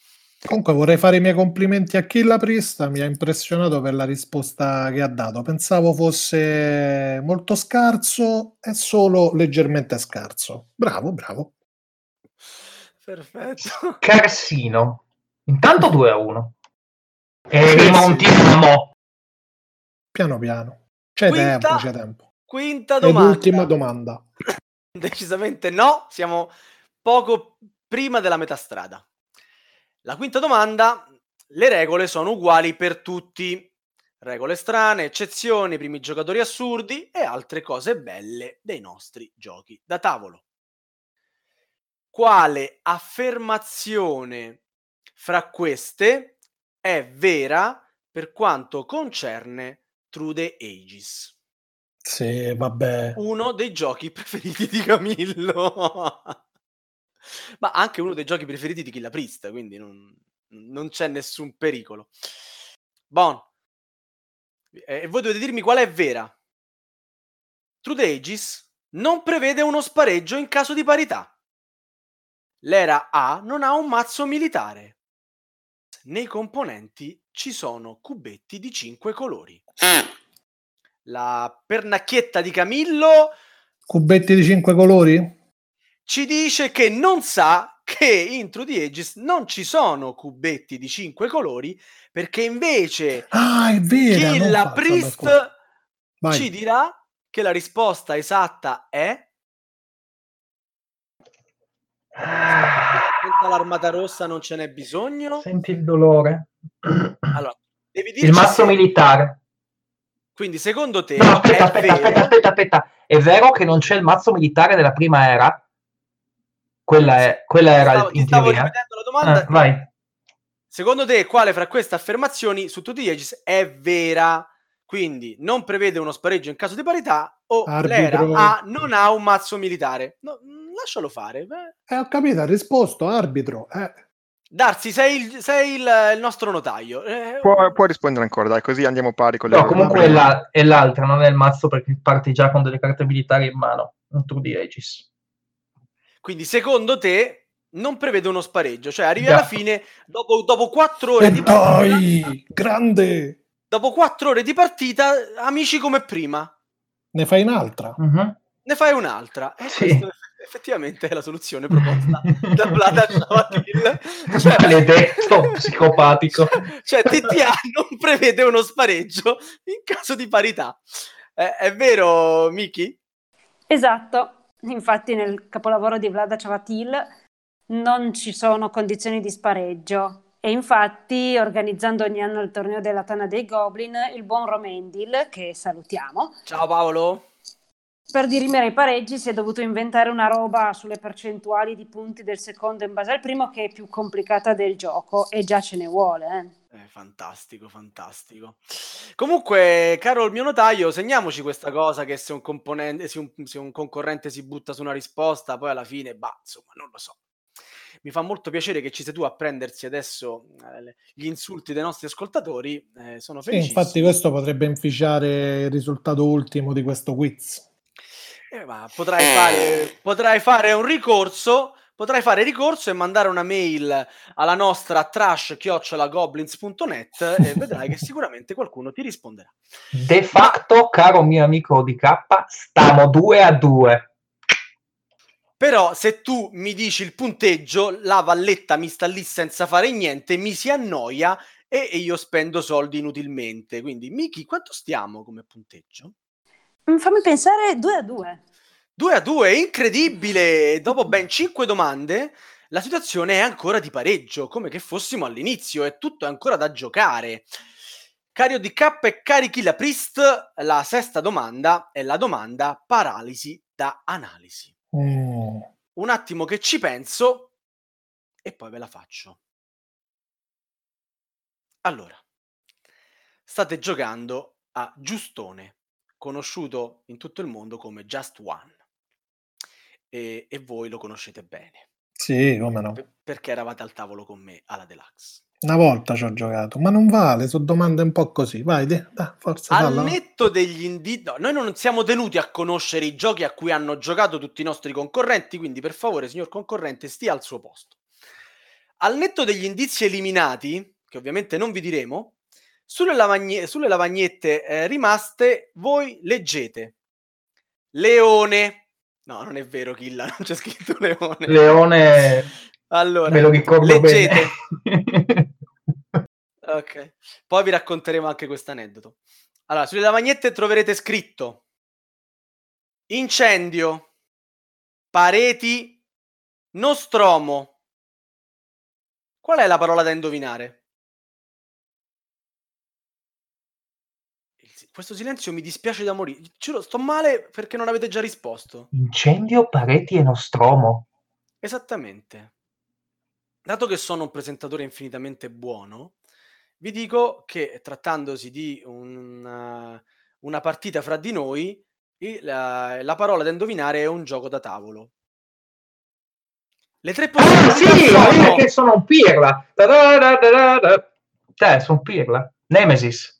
Comunque vorrei fare i miei complimenti a Killa Prista, mi ha impressionato per la risposta che ha dato. Pensavo fosse molto scarso, è solo leggermente scarso. Bravo, bravo. Perfetto. Carsino. Intanto 2 a 1. E rimontiamo. Piano piano. C'è quinta, tempo, c'è tempo. Quinta domanda. Ed ultima domanda. Decisamente no, siamo poco prima della metà strada. La quinta domanda, le regole sono uguali per tutti. Regole strane, eccezioni, primi giocatori assurdi e altre cose belle dei nostri giochi da tavolo. Quale affermazione fra queste è vera per quanto concerne True the Ages? Sì, vabbè. Uno dei giochi preferiti di Camillo. Ma anche uno dei giochi preferiti di Killa Priest, quindi non, non c'è nessun pericolo. Bon. E voi dovete dirmi qual è vera. True Aegis non prevede uno spareggio in caso di parità. L'era A non ha un mazzo militare. Nei componenti ci sono cubetti di 5 colori. La pernacchietta di Camillo. Cubetti di 5 colori? ci dice che non sa che in True the Aegis non ci sono cubetti di cinque colori perché invece ah, è vera, Killa Priest ci dirà che la risposta esatta è? Senza l'armata rossa non ce n'è bisogno. Senti il dolore. Allora, il mazzo se... militare quindi secondo te no, aspetta, aspetta, aspetta, aspetta, aspetta, è vero che non c'è il mazzo militare della prima era? Quella, è, quella era stavo, in stavo teoria. la domanda. Ah, vai. Secondo te, quale fra queste affermazioni su tutti gli Aegis è vera? Quindi non prevede uno spareggio in caso di parità o l'era A non ha un mazzo militare. No, mm, lascialo fare. Eh, ho capito, ha risposto arbitro. Eh. Darsi, sei, il, sei il, il, nostro notaio. Eh, può, può, rispondere ancora, dai, così andiamo pari con le No, comunque è, la, è, l'altra, non è il mazzo perché parti già con delle carte militari in mano. Un tour di Aegis. Quindi secondo te non prevede uno spareggio, cioè arrivi yeah. alla fine dopo, dopo quattro ore e di partita. Grande! Dopo quattro ore di partita, amici come prima. Ne fai un'altra. Uh-huh. Ne fai un'altra. E sì. questo effettivamente è la soluzione proposta da Vlada Shavatil. Cioè, Maledetto, psicopatico. Cioè, TTA non prevede uno spareggio in caso di parità. Eh, è vero, Miki? Esatto. Infatti nel capolavoro di Vlada Chavatil non ci sono condizioni di spareggio e infatti organizzando ogni anno il torneo della Tana dei Goblin, il buon Romendil, che salutiamo. Ciao Paolo! Per dirimere i pareggi si è dovuto inventare una roba sulle percentuali di punti del secondo in base al primo che è più complicata del gioco e già ce ne vuole. Eh. Eh, fantastico, fantastico. Comunque, caro il mio notaio, segniamoci questa cosa che se un, componente, se un, se un concorrente si butta su una risposta, poi alla fine, bah, insomma, non lo so. Mi fa molto piacere che ci sei tu a prendersi adesso eh, gli insulti dei nostri ascoltatori. Eh, sono felice. Sì, infatti, questo potrebbe inficiare il risultato ultimo di questo quiz. Eh, potrai, fare, potrai fare un ricorso potrai fare ricorso e mandare una mail alla nostra trash-goblins.net e vedrai che sicuramente qualcuno ti risponderà. De facto, caro mio amico di K, stiamo 2 a 2. Però se tu mi dici il punteggio, la valletta mi sta lì senza fare niente, mi si annoia e, e io spendo soldi inutilmente. Quindi, Miki, quanto stiamo come punteggio? Mm, fammi pensare 2 a 2. 2 a 2, incredibile! Dopo ben 5 domande, la situazione è ancora di pareggio, come che fossimo all'inizio, e tutto è ancora da giocare. Cario di K e carichi la Priest, la sesta domanda è la domanda paralisi da analisi. Mm. Un attimo che ci penso e poi ve la faccio. Allora, state giocando a Giustone, conosciuto in tutto il mondo come Just One e, e voi lo conoscete bene. Sì, come no. perché eravate al tavolo con me alla Deluxe. Una volta ci ho giocato, ma non vale, sono domande un po' così. Vai, de, da, forza. Al falla. netto degli indizi, no, noi non siamo tenuti a conoscere i giochi a cui hanno giocato tutti i nostri concorrenti, quindi per favore, signor concorrente, stia al suo posto. Al netto degli indizi eliminati, che ovviamente non vi diremo, sulle, lavagne- sulle lavagnette eh, rimaste voi leggete Leone, No, non è vero, Killa, non c'è scritto Leone. Leone. Allora, me lo ricordo leggete. ok, poi vi racconteremo anche questo aneddoto. Allora, sulle lavagnette troverete scritto incendio, pareti, nostromo. Qual è la parola da indovinare? Questo silenzio mi dispiace da morire. Giuro, sto male perché non avete già risposto. Incendio, pareti e nostromo. Esattamente. Dato che sono un presentatore infinitamente buono, vi dico che trattandosi di una, una partita fra di noi, la, la, parola da indovinare è un gioco da tavolo. Le tre possibilità ah, sì, sono... che sono un pirla. Cioè, sono pirla. Nemesis.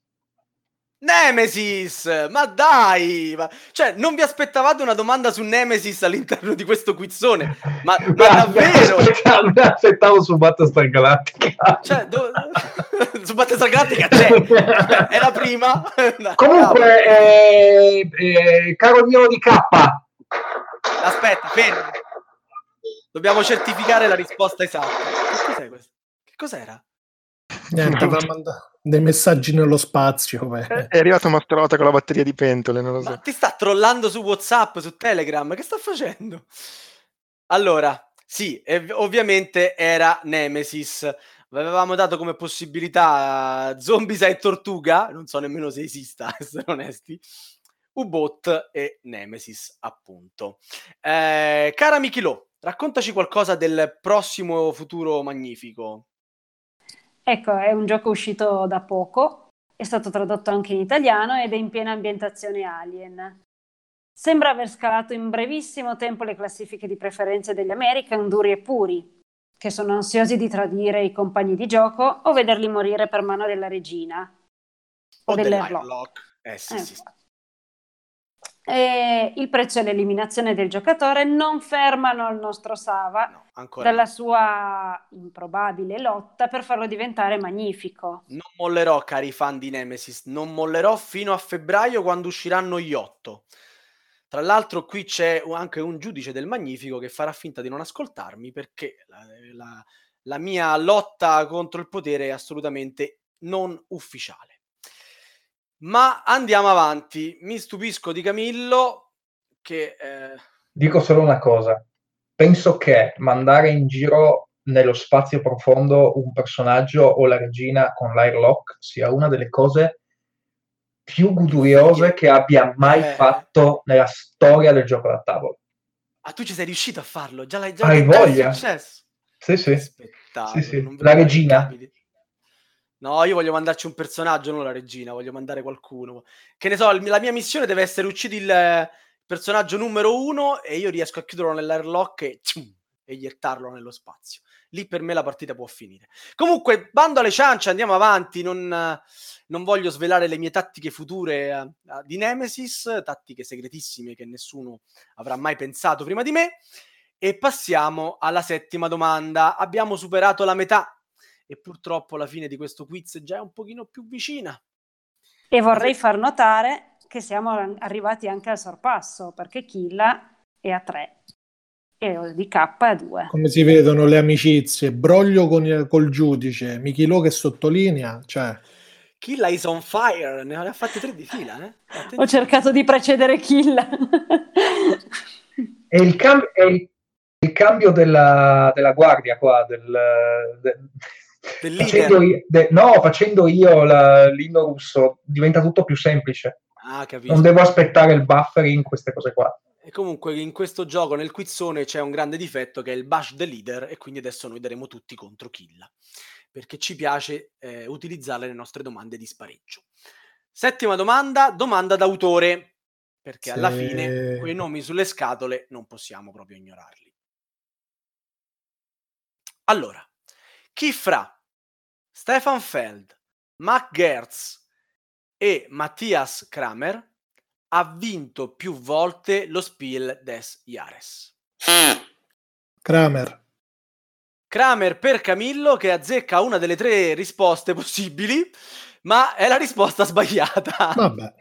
Nemesis! Ma dai! Ma... Cioè, non vi aspettavate una domanda su Nemesis all'interno di questo quizzone? Ma, ma davvero? Mi aspettavo su Battlestar Galactica. Cioè, do... su Battlestar Galactica c'è. È la prima. Comunque, eh, eh, caro mio di K. Aspetta, fermo. Dobbiamo certificare la risposta esatta. Che cos'è questo? Che cos'era? Niente, avrà mandato dei messaggi nello spazio. Beh. È arrivato Mastrota con la batteria di pentole, non lo so. Ma ti sta trollando su WhatsApp, su Telegram, che sta facendo? Allora, sì, ovviamente era Nemesis. Avevamo dato come possibilità Zombies e Tortuga, non so nemmeno se esista, essere onesti. U-Bot e Nemesis, appunto. Eh, cara Michilo, raccontaci qualcosa del prossimo futuro magnifico. Ecco, è un gioco uscito da poco, è stato tradotto anche in italiano ed è in piena ambientazione Alien. Sembra aver scalato in brevissimo tempo le classifiche di preferenze degli American duri e puri, che sono ansiosi di tradire i compagni di gioco o vederli morire per mano della regina o, o dell'airlock. Eh, sì, eh, sì. E il prezzo e l'eliminazione del giocatore non fermano il nostro Sava no, dalla no. sua improbabile lotta per farlo diventare magnifico. Non mollerò, cari fan di Nemesis, non mollerò fino a febbraio quando usciranno gli otto. Tra l'altro qui c'è anche un giudice del Magnifico che farà finta di non ascoltarmi perché la, la, la mia lotta contro il potere è assolutamente non ufficiale. Ma andiamo avanti. Mi stupisco di Camillo che... Eh... Dico solo una cosa. Penso che mandare in giro nello spazio profondo un personaggio o la regina con l'airlock sia una delle cose più goduriose che abbia mai eh. fatto nella storia del gioco da tavolo. Ah, tu ci sei riuscito a farlo? Già l'hai già Hai voglia? Successo. Sì, sì. sì, sì. La regina. Capiti. No, io voglio mandarci un personaggio, non la regina, voglio mandare qualcuno. Che ne so, la mia missione deve essere uccidere il personaggio numero uno e io riesco a chiuderlo nell'airlock e, iettarlo nello spazio. Lì per me la partita può finire. Comunque, bando alle ciance, andiamo avanti. Non, non voglio svelare le mie tattiche future uh, di Nemesis, tattiche segretissime che nessuno avrà mai pensato prima di me. E passiamo alla settima domanda. Abbiamo superato la metà e purtroppo la fine di questo quiz già è un pochino più vicina. E vorrei far notare che siamo arrivati anche al sorpasso, perché Killa è a 3 e di K a 2. Come si vedono le amicizie, broglio con, col giudice, Michilo che sottolinea, cioè... Killa is on fire, ne ha fatte tre di fila. Eh? Ho cercato di precedere Killa. È il, cam- è il, il cambio della, della, guardia qua, del, del, facendo io, de, no, facendo io la, l'inno russo diventa tutto più semplice. Ah, non devo aspettare il buffering, queste cose qua. E comunque in questo gioco, nel quizzone, c'è un grande difetto che è il bash the leader e quindi adesso noi daremo tutti contro Killa, perché ci piace eh, utilizzarle nelle nostre domande di spareggio. Settima domanda, domanda d'autore, perché sì. alla fine quei nomi sulle scatole non possiamo proprio ignorarli. Allora, chi fra Stefan Feld, Mac Gertz e Mattias Kramer ha vinto più volte lo Spiel des Jahres? Kramer. Kramer per Camillo che azzecca una delle tre risposte possibili, ma è la risposta sbagliata. Vabbè.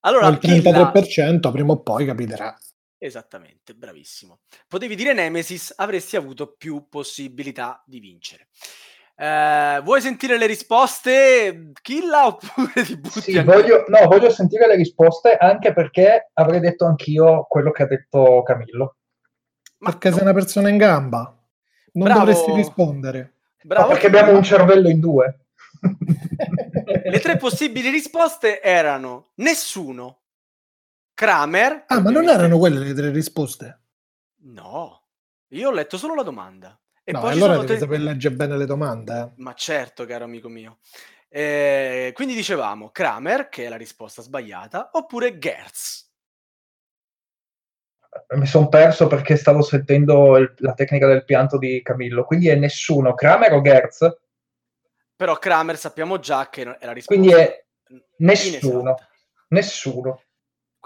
Allora, il 33% la... prima o poi capiterà. Esattamente, bravissimo. Potevi dire Nemesis, avresti avuto più possibilità di vincere. Eh, vuoi sentire le risposte, Killa, oppure ti butti? Sì, voglio, no, voglio sentire le risposte anche perché avrei detto anch'io quello che ha detto Camillo. Ma perché no. sei una persona in gamba. Non Bravo. dovresti rispondere. Bravo. Perché abbiamo un cervello in due. le tre possibili risposte erano nessuno, Kramer. Ah, ma non erano quelle le tre risposte? No, io ho letto solo la domanda. E no, poi allora devi te... saper leggere bene le domande. Eh? Ma certo, caro amico mio. Eh, quindi dicevamo Kramer, che è la risposta sbagliata, oppure Gertz. Mi sono perso perché stavo sentendo il, la tecnica del pianto di Camillo. Quindi è nessuno, Kramer o Gertz? Però Kramer sappiamo già che è la risposta. Quindi è nessuno. Nessuno.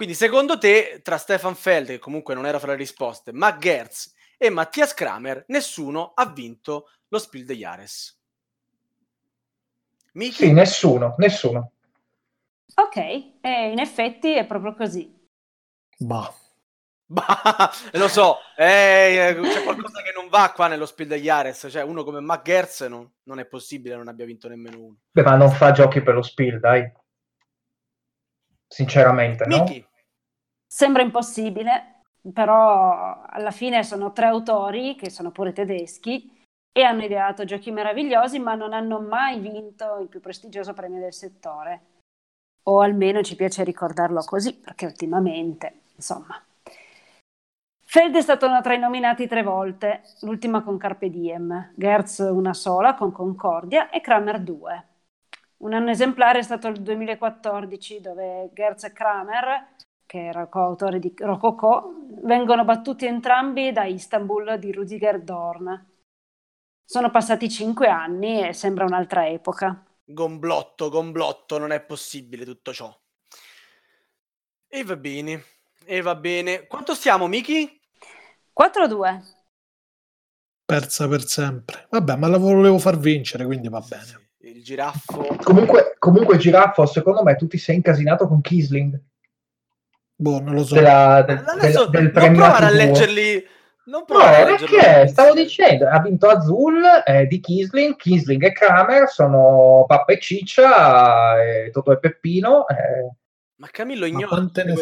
Quindi secondo te, tra Stefan Feld, che comunque non era fra le risposte, ma Gertz e Mattias Kramer, nessuno ha vinto lo Spiel de Jahres. Miki? Sì, nessuno, nessuno. Ok, eh, in effetti è proprio così. Bah. Bah, lo so, eh, c'è qualcosa che non va qua nello Spiel de Jahres, cioè uno come McGertz non, non è possibile non abbia vinto nemmeno uno. Beh, ma non fa giochi per lo Spiel, dai. Sinceramente, Miki. no? Sembra impossibile, però alla fine sono tre autori che sono pure tedeschi e hanno ideato giochi meravigliosi, ma non hanno mai vinto il più prestigioso premio del settore. O almeno ci piace ricordarlo così, perché ultimamente, insomma. Feld è stato tra i nominati tre volte, l'ultima con Carpe Diem, Gertz una sola con Concordia e Kramer due. Un anno esemplare è stato il 2014, dove Gertz e Kramer che era coautore di Rococò, vengono battuti entrambi da Istanbul di Rudiger Dorn. Sono passati cinque anni e sembra un'altra epoca. Gomblotto, gomblotto, non è possibile tutto ciò. E va bene, e va bene. Quanto stiamo, Miki? 4-2. Persa per sempre. Vabbè, ma la volevo far vincere, quindi va bene. Il giraffo. Comunque, comunque giraffo, secondo me tu ti sei incasinato con Kisling. Boh, non lo so. Della, del, Adesso, del, del non provare a leggerli. Non provare no, perché stavo dicendo, ha vinto Azul eh, di Kisling, Kisling e Kramer sono Pappa e Ciccia, eh, Totò e Peppino. Eh. Ma Camillo ignora ne...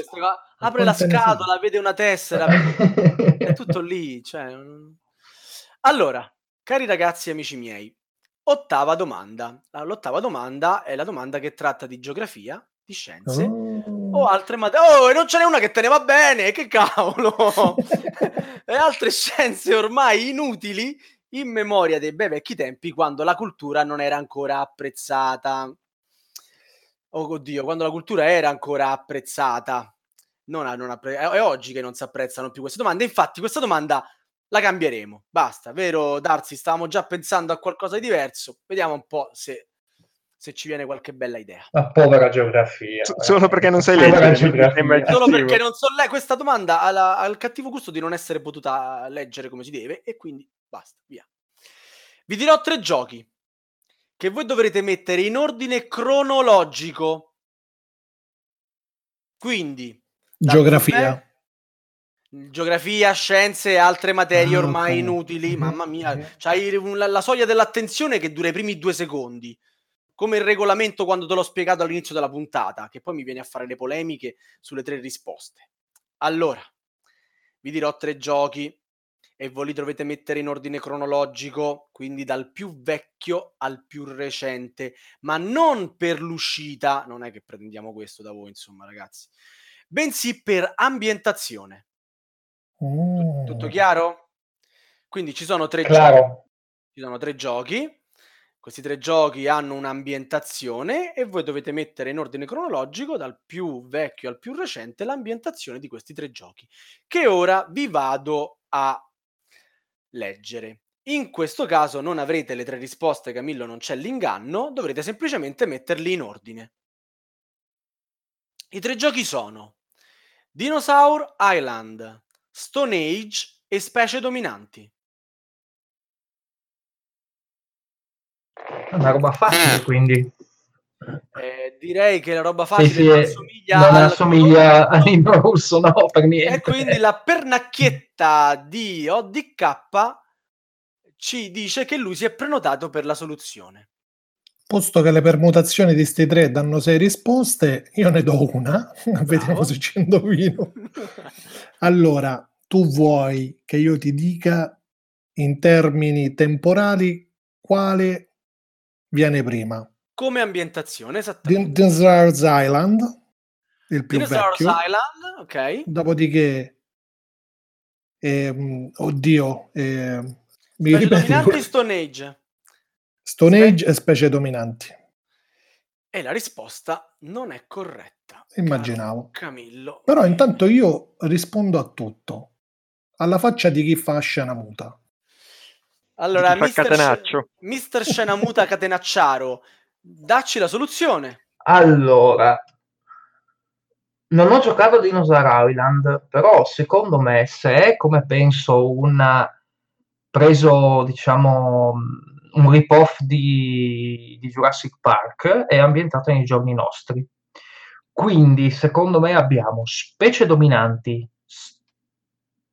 apre la scatola, vede una tessera, è tutto lì. Cioè... Allora, cari ragazzi e amici miei, ottava domanda. L'ottava domanda è la domanda che tratta di geografia, di scienze oh o altre materie. Oh, e non ce n'è una che te ne va bene, che cavolo! e altre scienze ormai inutili in memoria dei bei vecchi tempi quando la cultura non era ancora apprezzata. Oh oddio, quando la cultura era ancora apprezzata. Non, non appre- è oggi che non si apprezzano più queste domande. Infatti, questa domanda la cambieremo. Basta, vero Darsi? Stavamo già pensando a qualcosa di diverso. Vediamo un po' se se ci viene qualche bella idea. La povera geografia. S- solo perché non sai leggere. Solo perché non so leggere. Questa domanda ha, il cattivo gusto di non essere potuta leggere come si deve e quindi basta, via. Vi dirò tre giochi che voi dovrete mettere in ordine cronologico. Quindi... Geografia. Geografia, scienze e altre materie ah, ormai inutili. Mamma mia, c'hai la, la soglia dell'attenzione che dura i primi due secondi come il regolamento quando te l'ho spiegato all'inizio della puntata, che poi mi viene a fare le polemiche sulle tre risposte. Allora, vi dirò tre giochi e voi li dovete mettere in ordine cronologico, quindi dal più vecchio al più recente, ma non per l'uscita, non è che pretendiamo questo da voi, insomma, ragazzi, bensì per ambientazione. Mm. Tutto chiaro? Quindi ci sono tre Claro. giochi. Ci sono tre giochi. Questi tre giochi hanno un'ambientazione e voi dovete mettere in ordine cronologico dal più vecchio al più recente l'ambientazione di questi tre giochi, che ora vi vado a leggere. In questo caso non avrete le tre risposte, Camillo, non c'è l'inganno, dovrete semplicemente metterli in ordine. I tre giochi sono Dinosaur Island, Stone Age e Specie Dominanti. È una roba facile, quindi. Eh, direi che la roba facile sì, non eh, assomiglia non al- assomiglia a Nino Russo, no, per niente. E quindi la pernacchietta di ODK ci dice che lui si è prenotato per la soluzione. Posto che le permutazioni di sti tre danno sei risposte, io ne do una. Vediamo Bravo. se ci indovino. Allora, tu vuoi che io ti dica in termini temporali quale viene prima? Come ambientazione, esattamente. Dinosaur's Island, il più Dinosaur's vecchio. Island, ok. Dopodiché, ehm, oddio, ehm, mi Specie ripeti dominanti? Stone Age. Stone Spe- Age e specie dominanti. E la risposta non è corretta. Immaginavo. Camillo. Però intanto io rispondo a tutto. Alla faccia di chi fa scena muta. Allora. Sce- Mister Scenamuta Catenacciaro, dacci la soluzione. Allora, non ho giocato a Dinosaur Island, però secondo me se è come penso un preso, diciamo, un rip-off di, di Jurassic Park, è ambientato nei giorni nostri. Quindi, secondo me, abbiamo specie dominanti,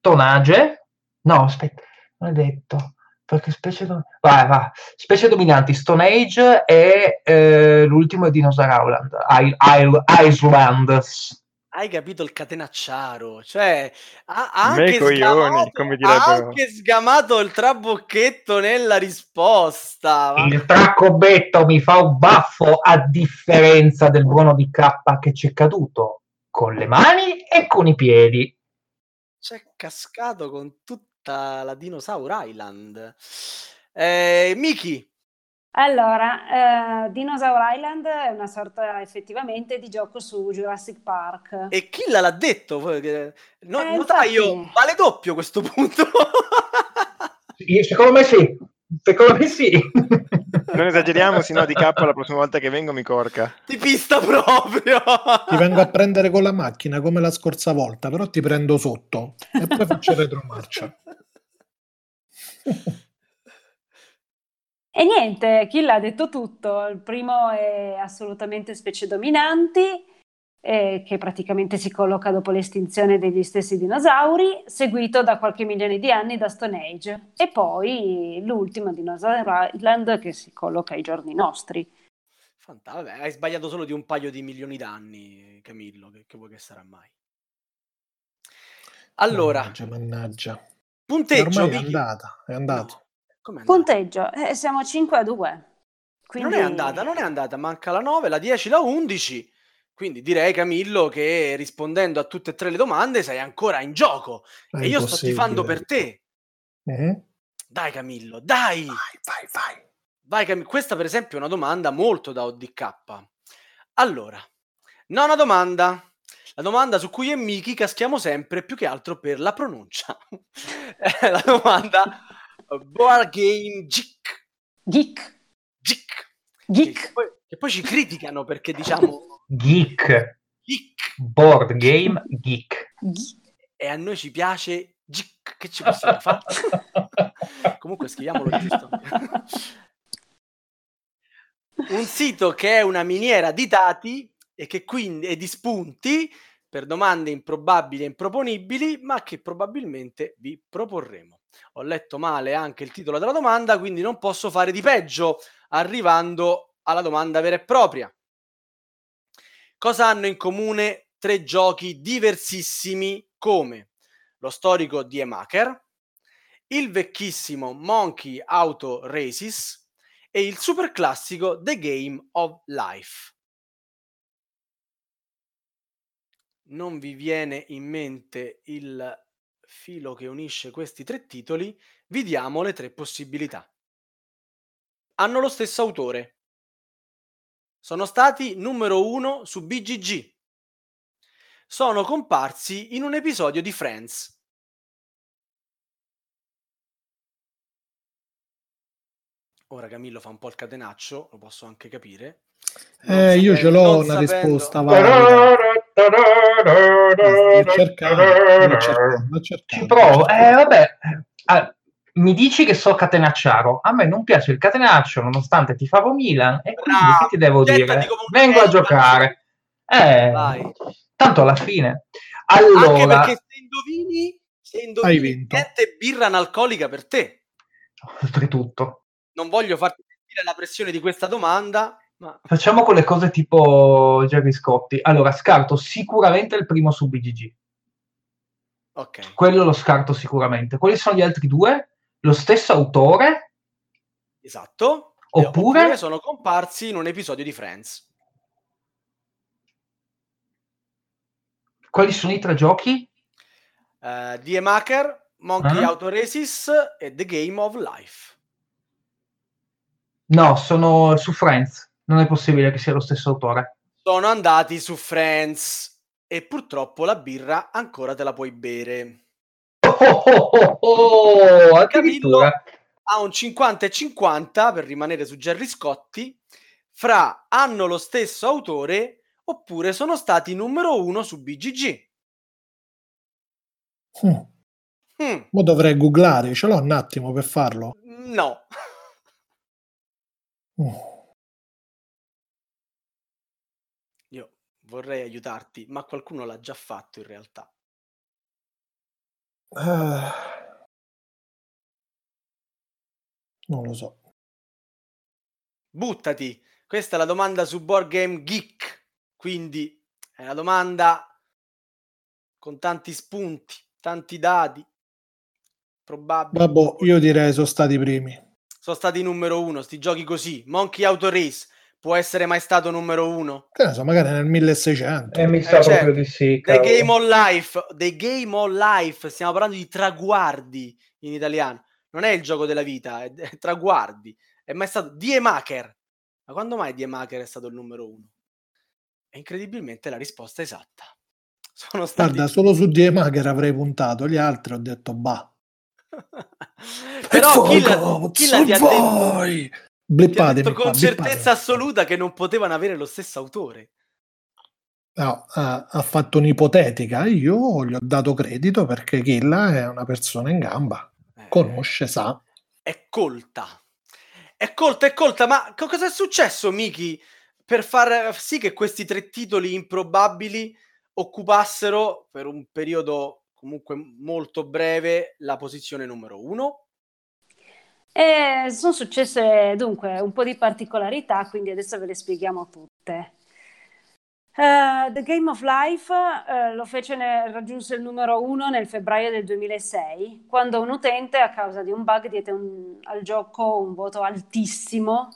stonage, no, aspetta, non è detto, perché specie, do- vai, va. specie dominanti, Stone Age e eh, l'ultimo è Dinosaur Island, I- I- Islands. Hai capito il catenacciaro? Cioè, ha, anche, coglioni, sgamato, come ha anche sgamato il trabocchetto nella risposta. Ma- Il traccobetto mi fa un baffo a differenza del buono di K che c'è caduto con le mani e con i piedi. C'è cascato con tutta la Dinosaur Island. Eh, Miki, Allora, eh, Dinosaur Island è una sorta effettivamente di gioco su Jurassic Park. e chi l'ha detto? No, Eh, notaio, infatti. vale doppio questo punto. Io- Secondo me sì, secondo me sì. Non esageriamo, sennò di capo la prossima volta che vengo mi corca. Ti pista proprio. Ti vengo a prendere con la macchina come la scorsa volta, però ti prendo sotto e poi faccio retromarcia. E niente, Kill ha detto tutto. Il primo è assolutamente specie dominanti, eh, che praticamente si colloca dopo l'estinzione degli stessi dinosauri, seguito da qualche milione di anni da Stone Age. E poi l'ultimo Dinosaur Island che si colloca ai giorni nostri. Fanta- vabbè, hai sbagliato solo di un paio di milioni d'anni, Camillo, che, che vuoi che sarà mai? Allora, Mannaggia, mannaggia. punteggio, Ormai è andata, è andato. No, andata? Punteggio, eh, siamo 5 a 2. Quindi... Non è andata, non è andata, manca la 9, la 10, la 11. Quindi direi Camillo che rispondendo a tutte e tre le domande sei ancora in gioco È e io sto tifando per te. Mhm. Dai Camillo, dai! Vai, vai, vai. Vai Camillo. Questa per esempio è una domanda molto da ODK. Allora, nona domanda. La domanda su cui e Miki caschiamo sempre più che altro per la pronuncia. È la domanda Board Game Geek. Geek, Geek. Che geek. poi, che poi ci criticano perché diciamo Geek, geek board game geek. geek. e a noi ci piace geek. Che ci possiamo fare? Comunque scriviamolo giusto. Un sito che è una miniera di dati e che quindi è di spunti per domande improbabili e improponibili, ma che probabilmente vi proporremo. Ho letto male anche il titolo della domanda, quindi non posso fare di peggio, arrivando alla domanda vera e propria. Cosa hanno in comune tre giochi diversissimi come lo storico Die Maker, il vecchissimo Monkey Auto Races e il super classico The Game of Life. Non vi viene in mente il filo che unisce questi tre titoli, vi diamo le tre possibilità. Hanno lo stesso autore. Sono stati numero uno su BGG. Sono comparsi in un episodio di Friends. Ora Camillo fa un po' il catenaccio, lo posso anche capire. Eh, io ce l'ho una sapendo... risposta. Ci provo. Eh, vabbè. Ah, mi dici che so catenacciaro. A me non piace il catenaccio, nonostante ti favo Milan. E quindi ah, che ti devo dire? Vengo a giocare. Eh, Vai. tanto alla fine. Allora, Anche perché se indovini, se indovini niente birra analcolica per te. Oltretutto non voglio farti sentire la pressione di questa domanda. Ma... Facciamo con le cose tipo Jerry Scotti. Allora, scarto sicuramente il primo su BGG. Ok. Quello lo scarto sicuramente. Quali sono gli altri due? Lo stesso autore? Esatto. Oppure... oppure sono comparsi in un episodio di Friends. Quali sono i tre giochi? Uh, Die Maker, Monkey uh-huh. Auto Races e The Game of Life. No, sono su Friends. Non è possibile che sia lo stesso autore. Sono andati su Friends e purtroppo la birra ancora te la puoi bere. Oh, oh, oh, oh Camillo ha un 50 e 50 per rimanere su Gerry Scotti fra hanno lo stesso autore oppure sono stati numero uno su BGG. Mm. Mm. Mo dovrei googlare, ce l'ho un attimo per farlo. No. Oh. Io vorrei aiutarti, ma qualcuno l'ha già fatto in realtà. Uh, non lo so. Buttati! Questa è la domanda su Board Game Geek, quindi è una domanda con tanti spunti, tanti dati. Probabile. Vabbè, io direi sono stati i primi sono stati numero uno, sti giochi così. Monkey Auto Race può essere mai stato numero uno? Che ne so, magari nel 1600. Eh, mi sa eh, proprio cioè, di sì. The Game of Life, The Game of Life, stiamo parlando di traguardi in italiano. Non è il gioco della vita, è, è traguardi. È mai stato Die Maker. Ma quando mai Die Maker è stato il numero uno? E incredibilmente la risposta è esatta. Sono stati... Guarda, solo su Die Maker avrei puntato, gli altri ho detto bah. Però chi, la, chi la ti ha detto, Blippate, detto con certezza assoluta che non potevano avere lo stesso autore? No, ha, ha, fatto un'ipotetica. Io gli ho dato credito perché Killa è una persona in gamba, eh, conosce, sa. È colta. È colta, è colta. Ma cosa è successo, Miki, per far sì che questi tre titoli improbabili occupassero per un periodo comunque molto breve la posizione numero uno? E sono successe dunque un po' di particolarità, quindi adesso ve le spieghiamo tutte. Uh, The Game of Life uh, lo fece ne- raggiunse il numero uno nel febbraio del 2006, quando un utente, a causa di un bug, diede un, al gioco un voto altissimo.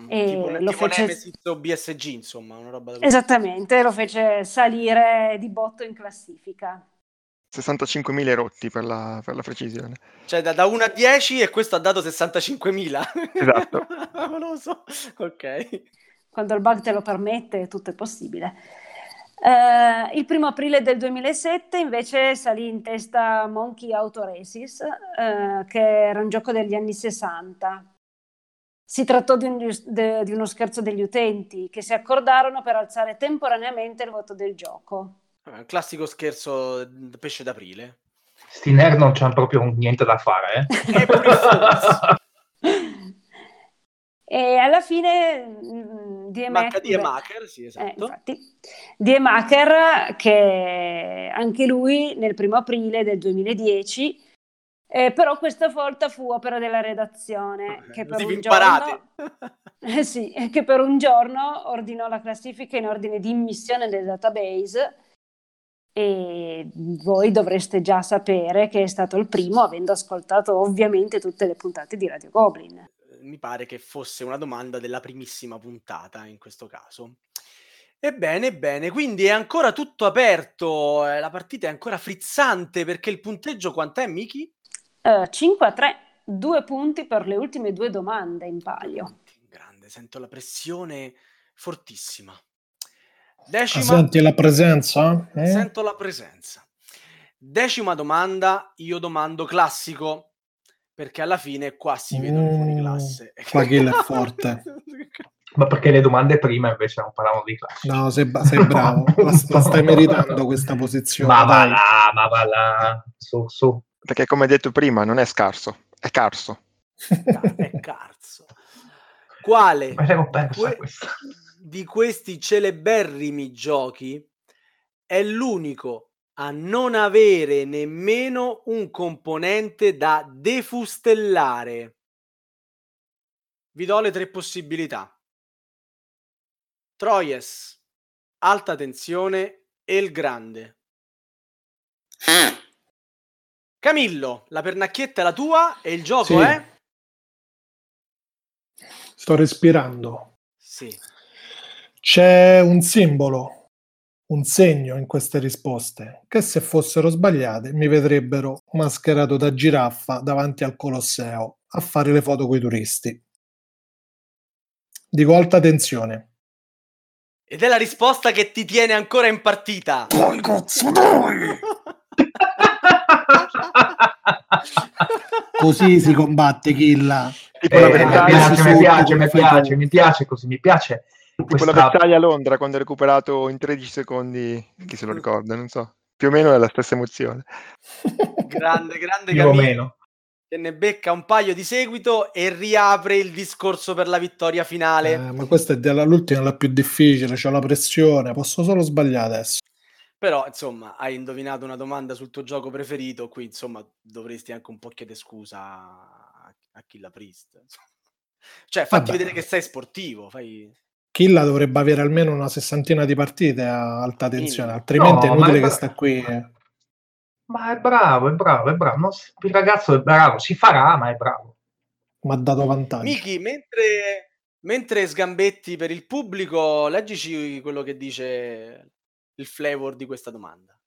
Mm, e tipo, lo tipo fece... BSG, insomma, una roba Esattamente, lo fece salire di botto in classifica. 65.000 rotti per la, per la precisione. Cioè da, da 1 a 10 e questo ha dato 65.000. Esatto. non lo so. Ok. Quando il bug te lo permette tutto è possibile. Uh, il primo aprile del 2007 invece salì in testa Monkey Auto Races, uh, che era un gioco degli anni 60. Si trattò di, un, de, di uno scherzo degli utenti che si accordarono per alzare temporaneamente il voto del gioco. Un classico scherzo pesce d'aprile. Sti nerd non c'hanno proprio niente da fare, eh? e alla fine Die Maker, Die Maker, sì, esatto. Eh, infatti, Die Maker che anche lui nel primo aprile del 2010 eh, però questa volta fu opera della redazione che per, un giorno, eh sì, che per un giorno ordinò la classifica in ordine di immissione nel database e voi dovreste già sapere che è stato il primo avendo ascoltato ovviamente tutte le puntate di Radio Goblin. Mi pare che fosse una domanda della primissima puntata in questo caso. Ebbene, ebbene, quindi è ancora tutto aperto, eh, la partita è ancora frizzante perché il punteggio quant'è, Miki? Uh, 5 a 3, due punti per le ultime due domande in palio. Grande, sento la pressione fortissima. Decima... Senti la presenza? Eh? Sento la presenza. Decima domanda, io domando classico, perché alla fine qua si vedono mm, fuori classe. Qua chi è forte. Ma perché le domande prima invece non parlavano di classico? No, sei, sei bravo, la, la, stai meritando questa posizione. Ma va là, ma va là, su, su. Perché come detto prima, non è scarso, è carso. è carso. Quale? Ma che que- di questi celeberrimi giochi è l'unico a non avere nemmeno un componente da defustellare. Vi do le tre possibilità. Troyes, alta tensione e il grande. Camillo, la pernacchietta è la tua e il gioco sì. è? Sto respirando. Sì. C'è un simbolo, un segno in queste risposte, che se fossero sbagliate mi vedrebbero mascherato da giraffa davanti al Colosseo a fare le foto coi turisti. Dico alta tensione. Ed è la risposta che ti tiene ancora in partita. Poi cazzo dai! Così si combatte Killa. Eh, mi piace, mi piace, mi piace, mi piace così, mi piace questa... la battaglia a Londra quando ha recuperato in 13 secondi, chi se lo ricorda, non so. Più o meno è la stessa emozione. grande, grande Più o meno. Che ne becca un paio di seguito e riapre il discorso per la vittoria finale. Eh, ma questa è della, l'ultima, la più difficile, c'è la pressione, posso solo sbagliare adesso. Però, insomma, hai indovinato una domanda sul tuo gioco preferito, qui, insomma, dovresti anche un po' chiedere scusa a, a Killa Priest. Cioè, fatti Vabbè. vedere che sei sportivo, fai... Killa dovrebbe avere almeno una sessantina di partite a alta tensione, altrimenti no, è inutile è che sta qui. Ma è bravo, è bravo, è bravo. Il ragazzo è bravo, si farà, ma è bravo. Mi ha dato vantaggio. Miki, mentre, mentre sgambetti per il pubblico, leggici quello che dice il flavor di questa domanda.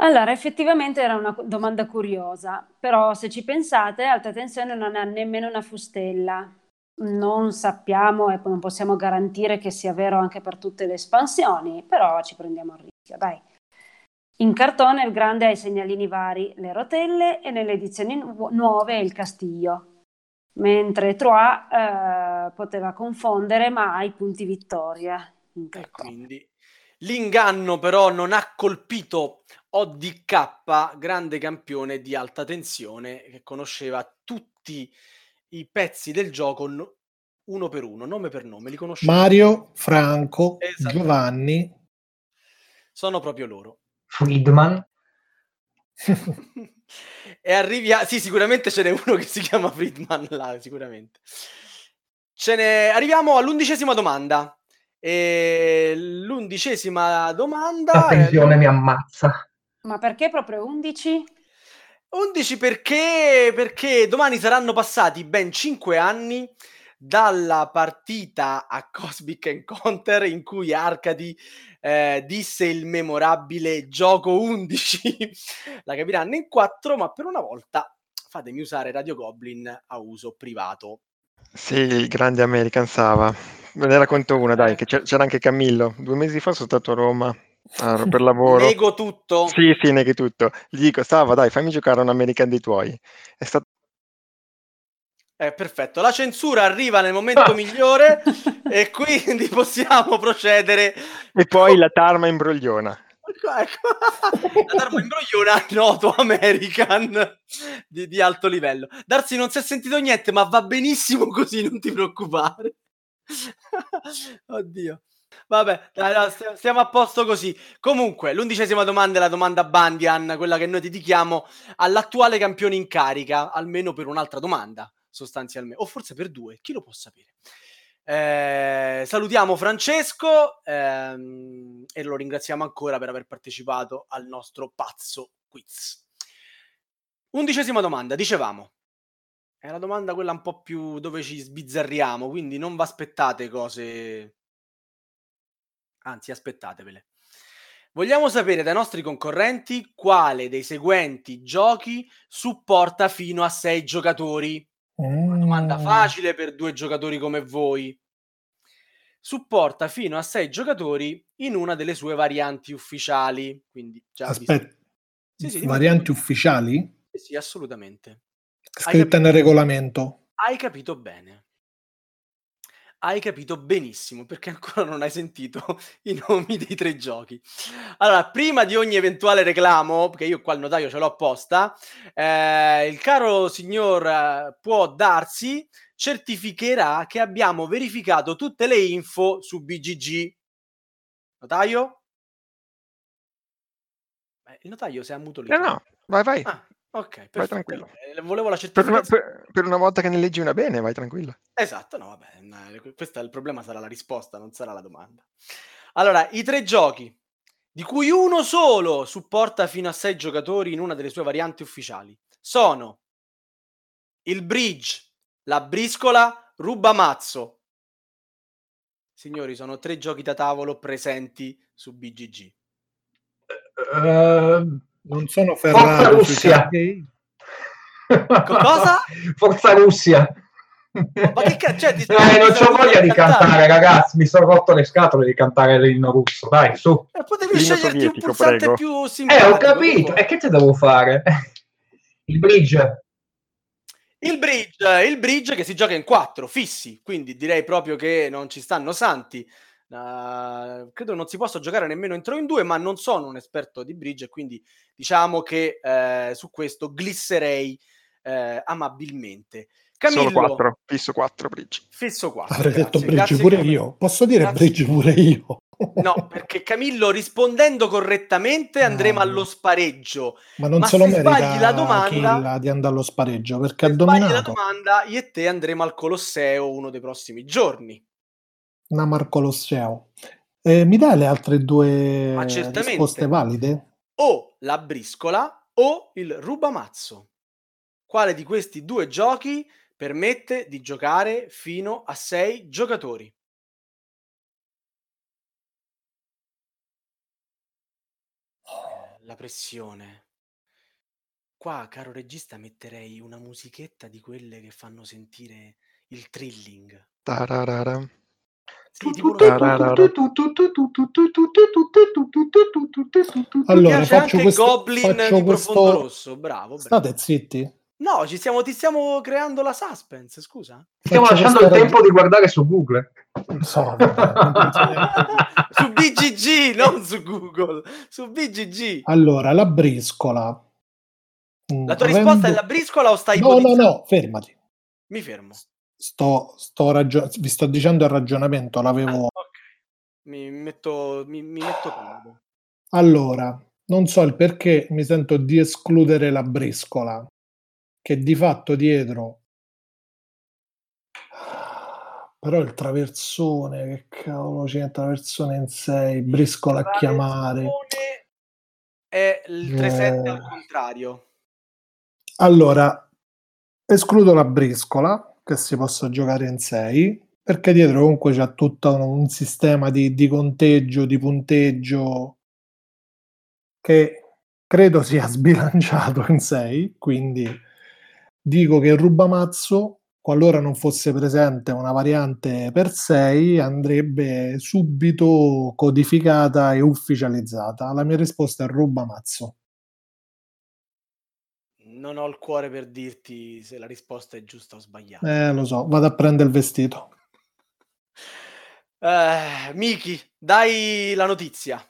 Allora, effettivamente era una domanda curiosa, però se ci pensate, alta tensione non ha nemmeno una fustella non sappiamo e non possiamo garantire che sia vero anche per tutte le espansioni, però ci prendiamo il rischio, dai. In cartone il grande ha i segnalini vari, le rotelle e nelle edizioni nu- nuove il castillo, mentre Trois eh, poteva confondere ma ha i punti vittoria. Quindi l'inganno però non ha colpito ODK, grande campione di alta tensione che conosceva tutti i pezzi del gioco uno per uno, nome per nome, li conosciamo. Mario, Franco, Giovanni. Sono proprio loro. Friedman. e arrivi a... Sì, sicuramente ce n'è uno che si chiama Friedman là, sicuramente. Ce ne... Arriviamo all'undicesima domanda. E l'undicesima domanda... La tensione è... mi ammazza. Ma perché proprio 11? 11 perché, perché domani saranno passati ben 5 anni dalla partita a Cosmic Encounter in cui Arcadi eh, disse il memorabile gioco 11. La capiranno in 4, ma per una volta fatemi usare Radio Goblin a uso privato. Sì, il grande American Sava. Me ne racconto una, dai, che c'era anche Camillo. Due mesi fa sono stato a Roma Ah, per lavoro. Nego tutto. Sì, sì, neghi tutto. Gli dico, Stava, dai, fammi giocare un American dei tuoi. È stato... Eh, perfetto, la censura arriva nel momento migliore e quindi possiamo procedere. E poi la tarma imbrogliona. Ecco, ecco. La tarma imbrogliona noto American di, di alto livello. Darsi non si è sentito niente, ma va benissimo così, non ti preoccupare. Oddio. Vabbè, dai, stiamo a posto così. Comunque, l'undicesima domanda è la domanda Bandian, quella che noi dedichiamo all'attuale campione in carica, almeno per un'altra domanda, sostanzialmente, o forse per due, chi lo può sapere. Eh, salutiamo Francesco ehm, e lo ringraziamo ancora per aver partecipato al nostro pazzo quiz. Undicesima domanda, dicevamo. È la domanda quella un po' più dove ci sbizzarriamo, quindi non vi aspettate cose... Anzi, aspettatevele. Vogliamo sapere dai nostri concorrenti quale dei seguenti giochi supporta fino a 6 giocatori. Una domanda Mm. facile per due giocatori come voi. Supporta fino a 6 giocatori in una delle sue varianti ufficiali. Quindi già Aspetta, Sì, sì, dimmi varianti tutto. ufficiali? Sì, sì, assolutamente. Scritte capito? nel regolamento. Hai capito bene. Hai capito benissimo perché ancora non hai sentito i nomi dei tre giochi. Allora, prima di ogni eventuale reclamo, perché io qua il notaio ce l'ho apposta, eh, il caro signor eh, può darsi certificherà che abbiamo verificato tutte le info su BGG. Notaio? Eh, il notaio si è ammutolito. No, no, vai, vai. Ah, ok, Vai tranquillo. Eh, Volevo la Per una, certificazione. per- per una volta che ne leggi una bene, vai tranquilla. Esatto, no, vabbè, no, questo è il problema, sarà la risposta, non sarà la domanda. Allora, i tre giochi, di cui uno solo supporta fino a sei giocatori in una delle sue varianti ufficiali, sono il bridge, la briscola, rubamazzo. Signori, sono tre giochi da tavolo presenti su BGG. Eh, Non sono Forza Ferrari sui Russia. cosa? Forza Russia. Ma che ca- cioè, Eh, non c'ho voglia di cantare. cantare, ragazzi. Mi sono rotto le scatole di cantare l'inno russo. Dai, su. Eh, potevi L'inno sceglierti un pulsante prego. più Eh, simpatico. ho capito. E che te devo fare? Il bridge. Il bridge, il bridge che si gioca in quattro fissi, quindi direi proprio che non ci stanno santi. Uh, credo non si possa giocare nemmeno in 3 o in 2, ma non sono un esperto di bridge, quindi diciamo che eh, su questo glisserei eh, amabilmente. Camillo, Solo 4, fisso 4 bridge. fisso 4. Avrei detto grazie, bridge grazie pure come- io. Posso dire Grazie. bridge pure io? No, perché Camillo rispondendo correttamente andremo No. allo spareggio. Ma non Ma se lo merita sbagli la domanda- di andare allo spareggio perché ha Se sbagli la dominato. domanda, io e te andremo al Colosseo uno dei prossimi giorni. Namar Colosseo. Eh, mi dai le altre due risposte valide? o la briscola o il rubamazzo. Quale di questi due giochi permette di giocare fino a 6 giocatori? Eh, La pressione. Qua, caro regista, metterei una musichetta di quelle che fanno sentire il thrilling. Tararara. Allora, faccio anche questo, Goblin faccio di questo- Profondo Rosso. Bravo, bravo. State zitti. No, ci stiamo, ti stiamo creando la suspense, scusa. Stiamo Faccio lasciando il tempo di guardare su Google. So, su BGG, non su Google, su BGG. Allora, la briscola. Mm, La tua avendo- risposta è la briscola o stai No, no, no, fermati. Mi fermo. Sto, sto ragio- vi sto dicendo il ragionamento, Ah, l'avevo... ok. Mi metto, mi, mi metto comodo. Allora, non so il perché mi sento di escludere la briscola, che di fatto dietro... Però il traversone, che cavolo c'è il traversone in 6, briscola a chiamare. È il 3-7 al Eh. contrario. Allora, escludo la briscola, che si possa giocare in 6, perché dietro comunque c'è tutto un sistema di, di conteggio, di punteggio, che credo sia sbilanciato in 6, quindi dico che il rubamazzo, qualora non fosse presente una variante per 6, andrebbe subito codificata e ufficializzata. La mia risposta è rubamazzo. Non ho il cuore per dirti se la risposta è giusta o sbagliata. Eh, lo so, vado a prendere il vestito. Eh, Miki, dai la notizia.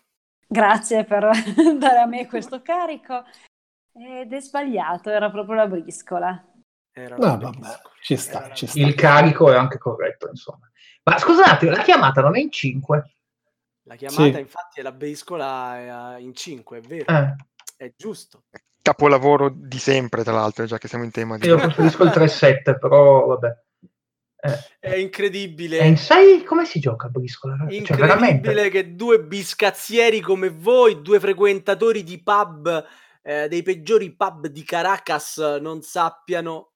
Grazie per dare a me questo carico. Ed è sbagliato, era proprio la briscola. Era No, la vabbè, briscola. ci sta, Era ci sta. Il carico è anche corretto, insomma. Ma scusate, la chiamata non è in 5? La chiamata, Sì. infatti, è la briscola eh, in 5, è vero, Eh, è giusto. Capolavoro di sempre, tra l'altro, già che siamo in tema di... io preferisco il 3-7, però vabbè. Eh. È incredibile. E in 6 come si gioca a briscola? Cioè, incredibile cioè, che due biscazzieri come voi, due frequentatori di pub, eh, dei peggiori pub di Caracas, non sappiano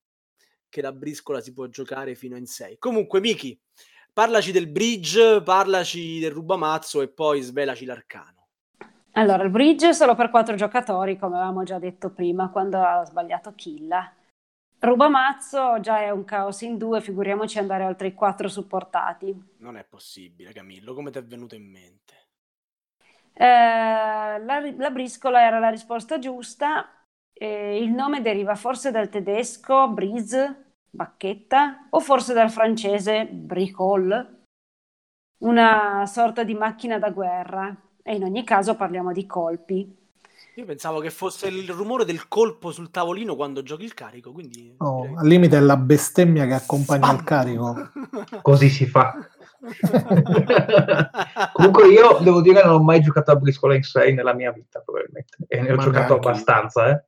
che la briscola si può giocare fino in 6. Comunque, Miki, parlaci del bridge, parlaci del rubamazzo e poi svelaci l'arcano. Allora, il bridge è solo per quattro giocatori, come avevamo già detto prima, quando ha sbagliato Killa. Rubamazzo già è un caos in due, figuriamoci andare oltre i quattro supportati. Non è possibile, Camillo, come ti è venuto in mente? Eh, la, la, briscola era la risposta giusta. Eh, il nome deriva forse dal tedesco brise, bacchetta, o forse dal francese bricole, una sorta di macchina da guerra. E in ogni caso parliamo di colpi. Io pensavo che fosse il rumore del colpo sul tavolino quando giochi il carico, quindi... Oh, direi... Al limite è la bestemmia che accompagna Spam. il carico. Così si fa. Comunque io devo dire che non ho mai giocato a briscola in 6 nella mia vita, probabilmente. E ne ho Ma giocato abbastanza, eh.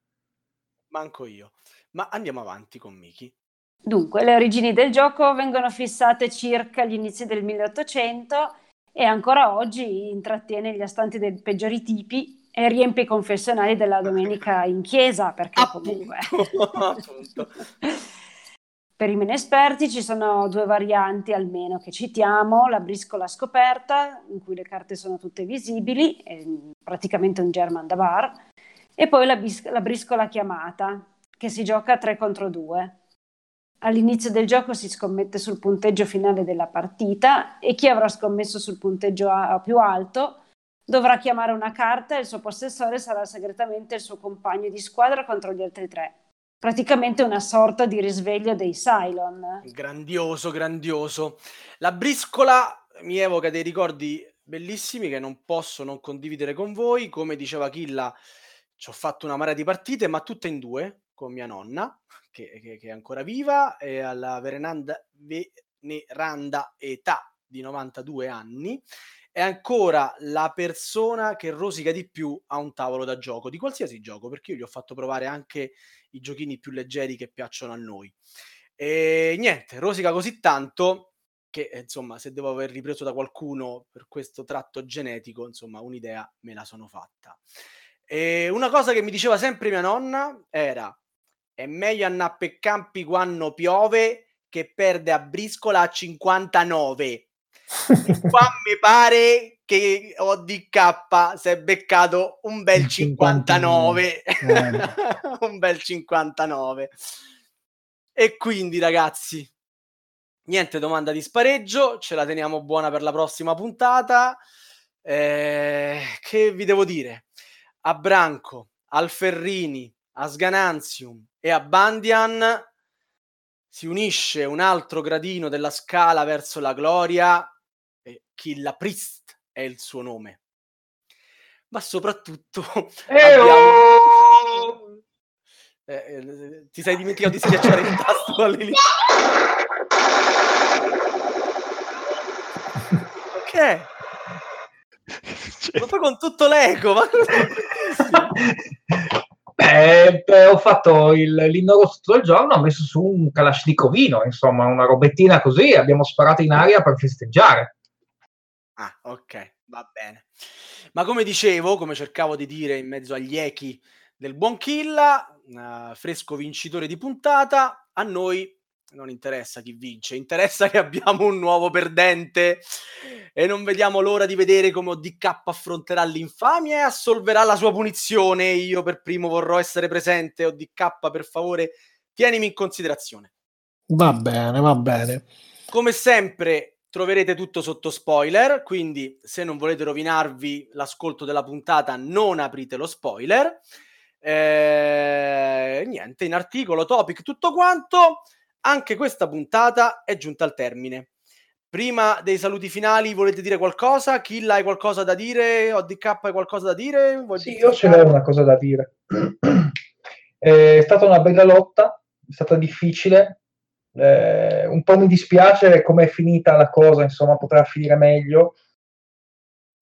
Manco io. Ma andiamo avanti con Miki. Dunque, le origini del gioco vengono fissate circa agli inizi del 1800 e ancora oggi intrattiene gli astanti dei peggiori tipi e riempie i confessionali della domenica in chiesa, perché comunque... per i meno esperti ci sono due varianti almeno che citiamo, la briscola scoperta, in cui le carte sono tutte visibili, praticamente un German da bar, e poi la, bis- la briscola chiamata, che si gioca a 3 contro 2. All'inizio del gioco si scommette sul punteggio finale della partita e chi avrà scommesso sul punteggio a- più alto dovrà chiamare una carta e il suo possessore sarà segretamente il suo compagno di squadra contro gli altri tre. Praticamente una sorta di risveglio dei Cylon. Grandioso, grandioso. La briscola mi evoca dei ricordi bellissimi che non posso non condividere con voi. Come diceva Killa, ci ho fatto una marea di partite, ma tutte in due, con mia nonna, che, che, che è ancora viva, e alla veneranda, veneranda età di 92 anni è ancora la persona che rosica di più a un tavolo da gioco, di qualsiasi gioco, perché io gli ho fatto provare anche i giochini più leggeri che piacciono a noi. E niente, rosica così tanto che, insomma, se devo aver ripreso da qualcuno per questo tratto genetico, insomma, un'idea me la sono fatta. E una cosa che mi diceva sempre mia nonna era è meglio andare per campi quando piove che perde a briscola a 59 qua mi pare che ODK si è beccato un bel 59, 59. Eh. un bel 59 e quindi ragazzi niente domanda di spareggio ce la teniamo buona per la prossima puntata. Eh, che vi devo dire? A Branco al Ferrini a Sgananzium e a Bandian si unisce un altro gradino della scala verso la gloria Killa Priest è il suo nome. Ma soprattutto abbiamo... eh, eh, ti sei dimenticato di schiacciare il tasto all'inizio. ok. Cioè... Ma poi con tutto l'eco, ma... Beh, beh, ho fatto il, l'inno rosso del giorno, ho messo su un kalashnikovino, insomma, una robettina così, abbiamo sparato in aria per festeggiare. Ah, ok, va bene. Ma come dicevo, come cercavo di dire in mezzo agli echi del buon Killa, uh, fresco vincitore di puntata, a noi non interessa chi vince, interessa che abbiamo un nuovo perdente e non vediamo l'ora di vedere come ODK affronterà l'infamia e assolverà la sua punizione. Io per primo vorrò essere presente, ODK per favore, tienimi in considerazione. Va bene, va bene. Come sempre troverete tutto sotto spoiler, quindi se non volete rovinarvi l'ascolto della puntata non aprite lo spoiler. Eh, niente, in articolo, topic, tutto quanto. Anche questa puntata è giunta al termine. Prima dei saluti finali, volete dire qualcosa? Kill hai qualcosa da dire? ODK hai qualcosa da dire? Vuoi sì, io ce l'ho una cosa da dire. è stata una bella lotta, è stata difficile, eh, un po' mi dispiace come è finita la cosa, insomma, poteva finire meglio.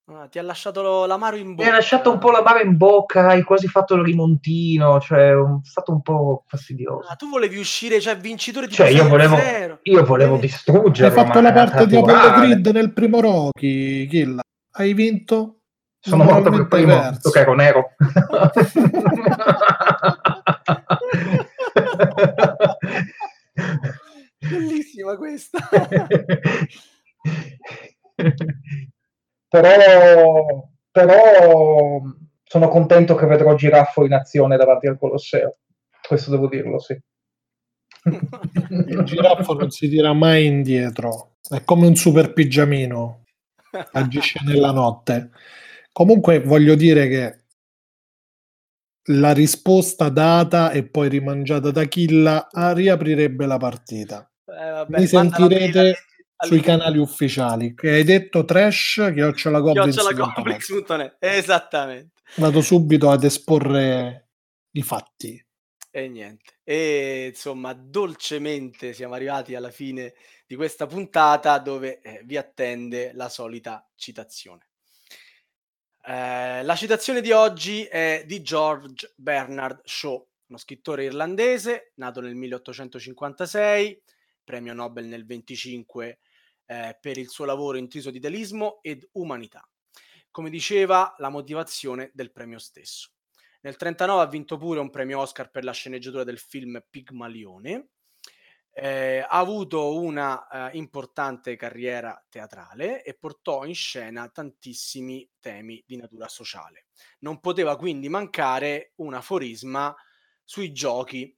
Ah, ti ha lasciato l'amaro in bocca. Mi ha lasciato un po' l'amaro in bocca, hai quasi fatto il rimontino, cioè è stato un po' fastidioso. Ah, tu volevi uscire, cioè vincitore di cioè, io volevo, io volevo distruggere. Hai fatto la parte di Apollo Grid nel primo Rocky, Kill. Hai vinto? Sono morto per primo, visto che ero nero. Bellissima questa. però, però sono contento che vedrò Giraffo in azione davanti al Colosseo. Questo devo dirlo, sì. Il giraffo non si tira mai indietro, è come un super pigiamino, agisce nella notte. Comunque voglio dire che la risposta data e poi rimangiata da Killa riaprirebbe la partita. Eh, vabbè, Mi sentirete sui canali ufficiali. Che hai detto trash chiocciolagoblins.net esattamente. Vado subito ad esporre i fatti. E niente. E insomma dolcemente siamo arrivati alla fine di questa puntata dove eh, vi attende la solita citazione. Eh, la citazione di oggi è di George Bernard Shaw uno scrittore irlandese nato nel 1856 premio Nobel nel 25 eh, per il suo lavoro intriso di idealismo ed umanità. Come diceva, la motivazione del premio stesso. Nel 1939 ha vinto pure un premio Oscar per la sceneggiatura del film Pigmalione. Eh, ha avuto una eh, importante carriera teatrale e portò in scena tantissimi temi di natura sociale. Non poteva quindi mancare un aforisma sui giochi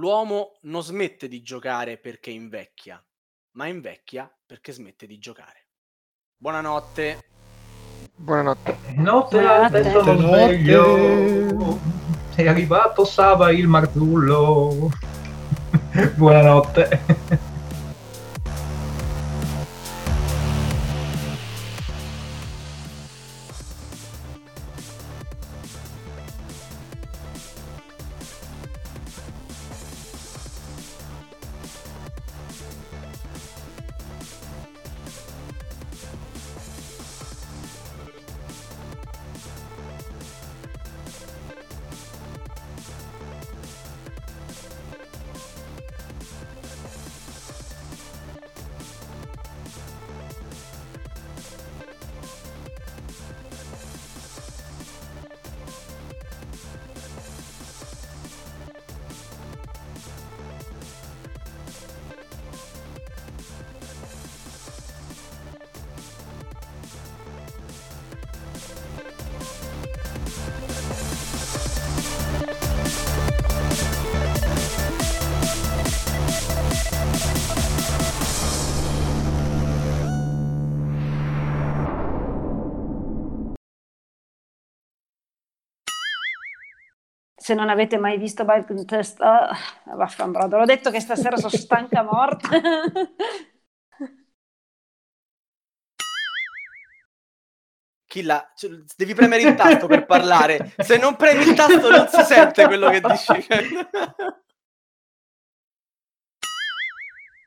L'uomo non smette di giocare perché invecchia, ma invecchia perché smette di giocare. Buonanotte. Buonanotte. Notte Buonanotte. sono sveglio. È arrivato Sava il Marzullo. Buonanotte. Se non avete mai visto Bike Test, oh, vaffanbrodo, l'ho detto che stasera sono stanca morta. Killa, cioè, devi premere il tasto per parlare. Se non premi il tasto non si sente quello che dici.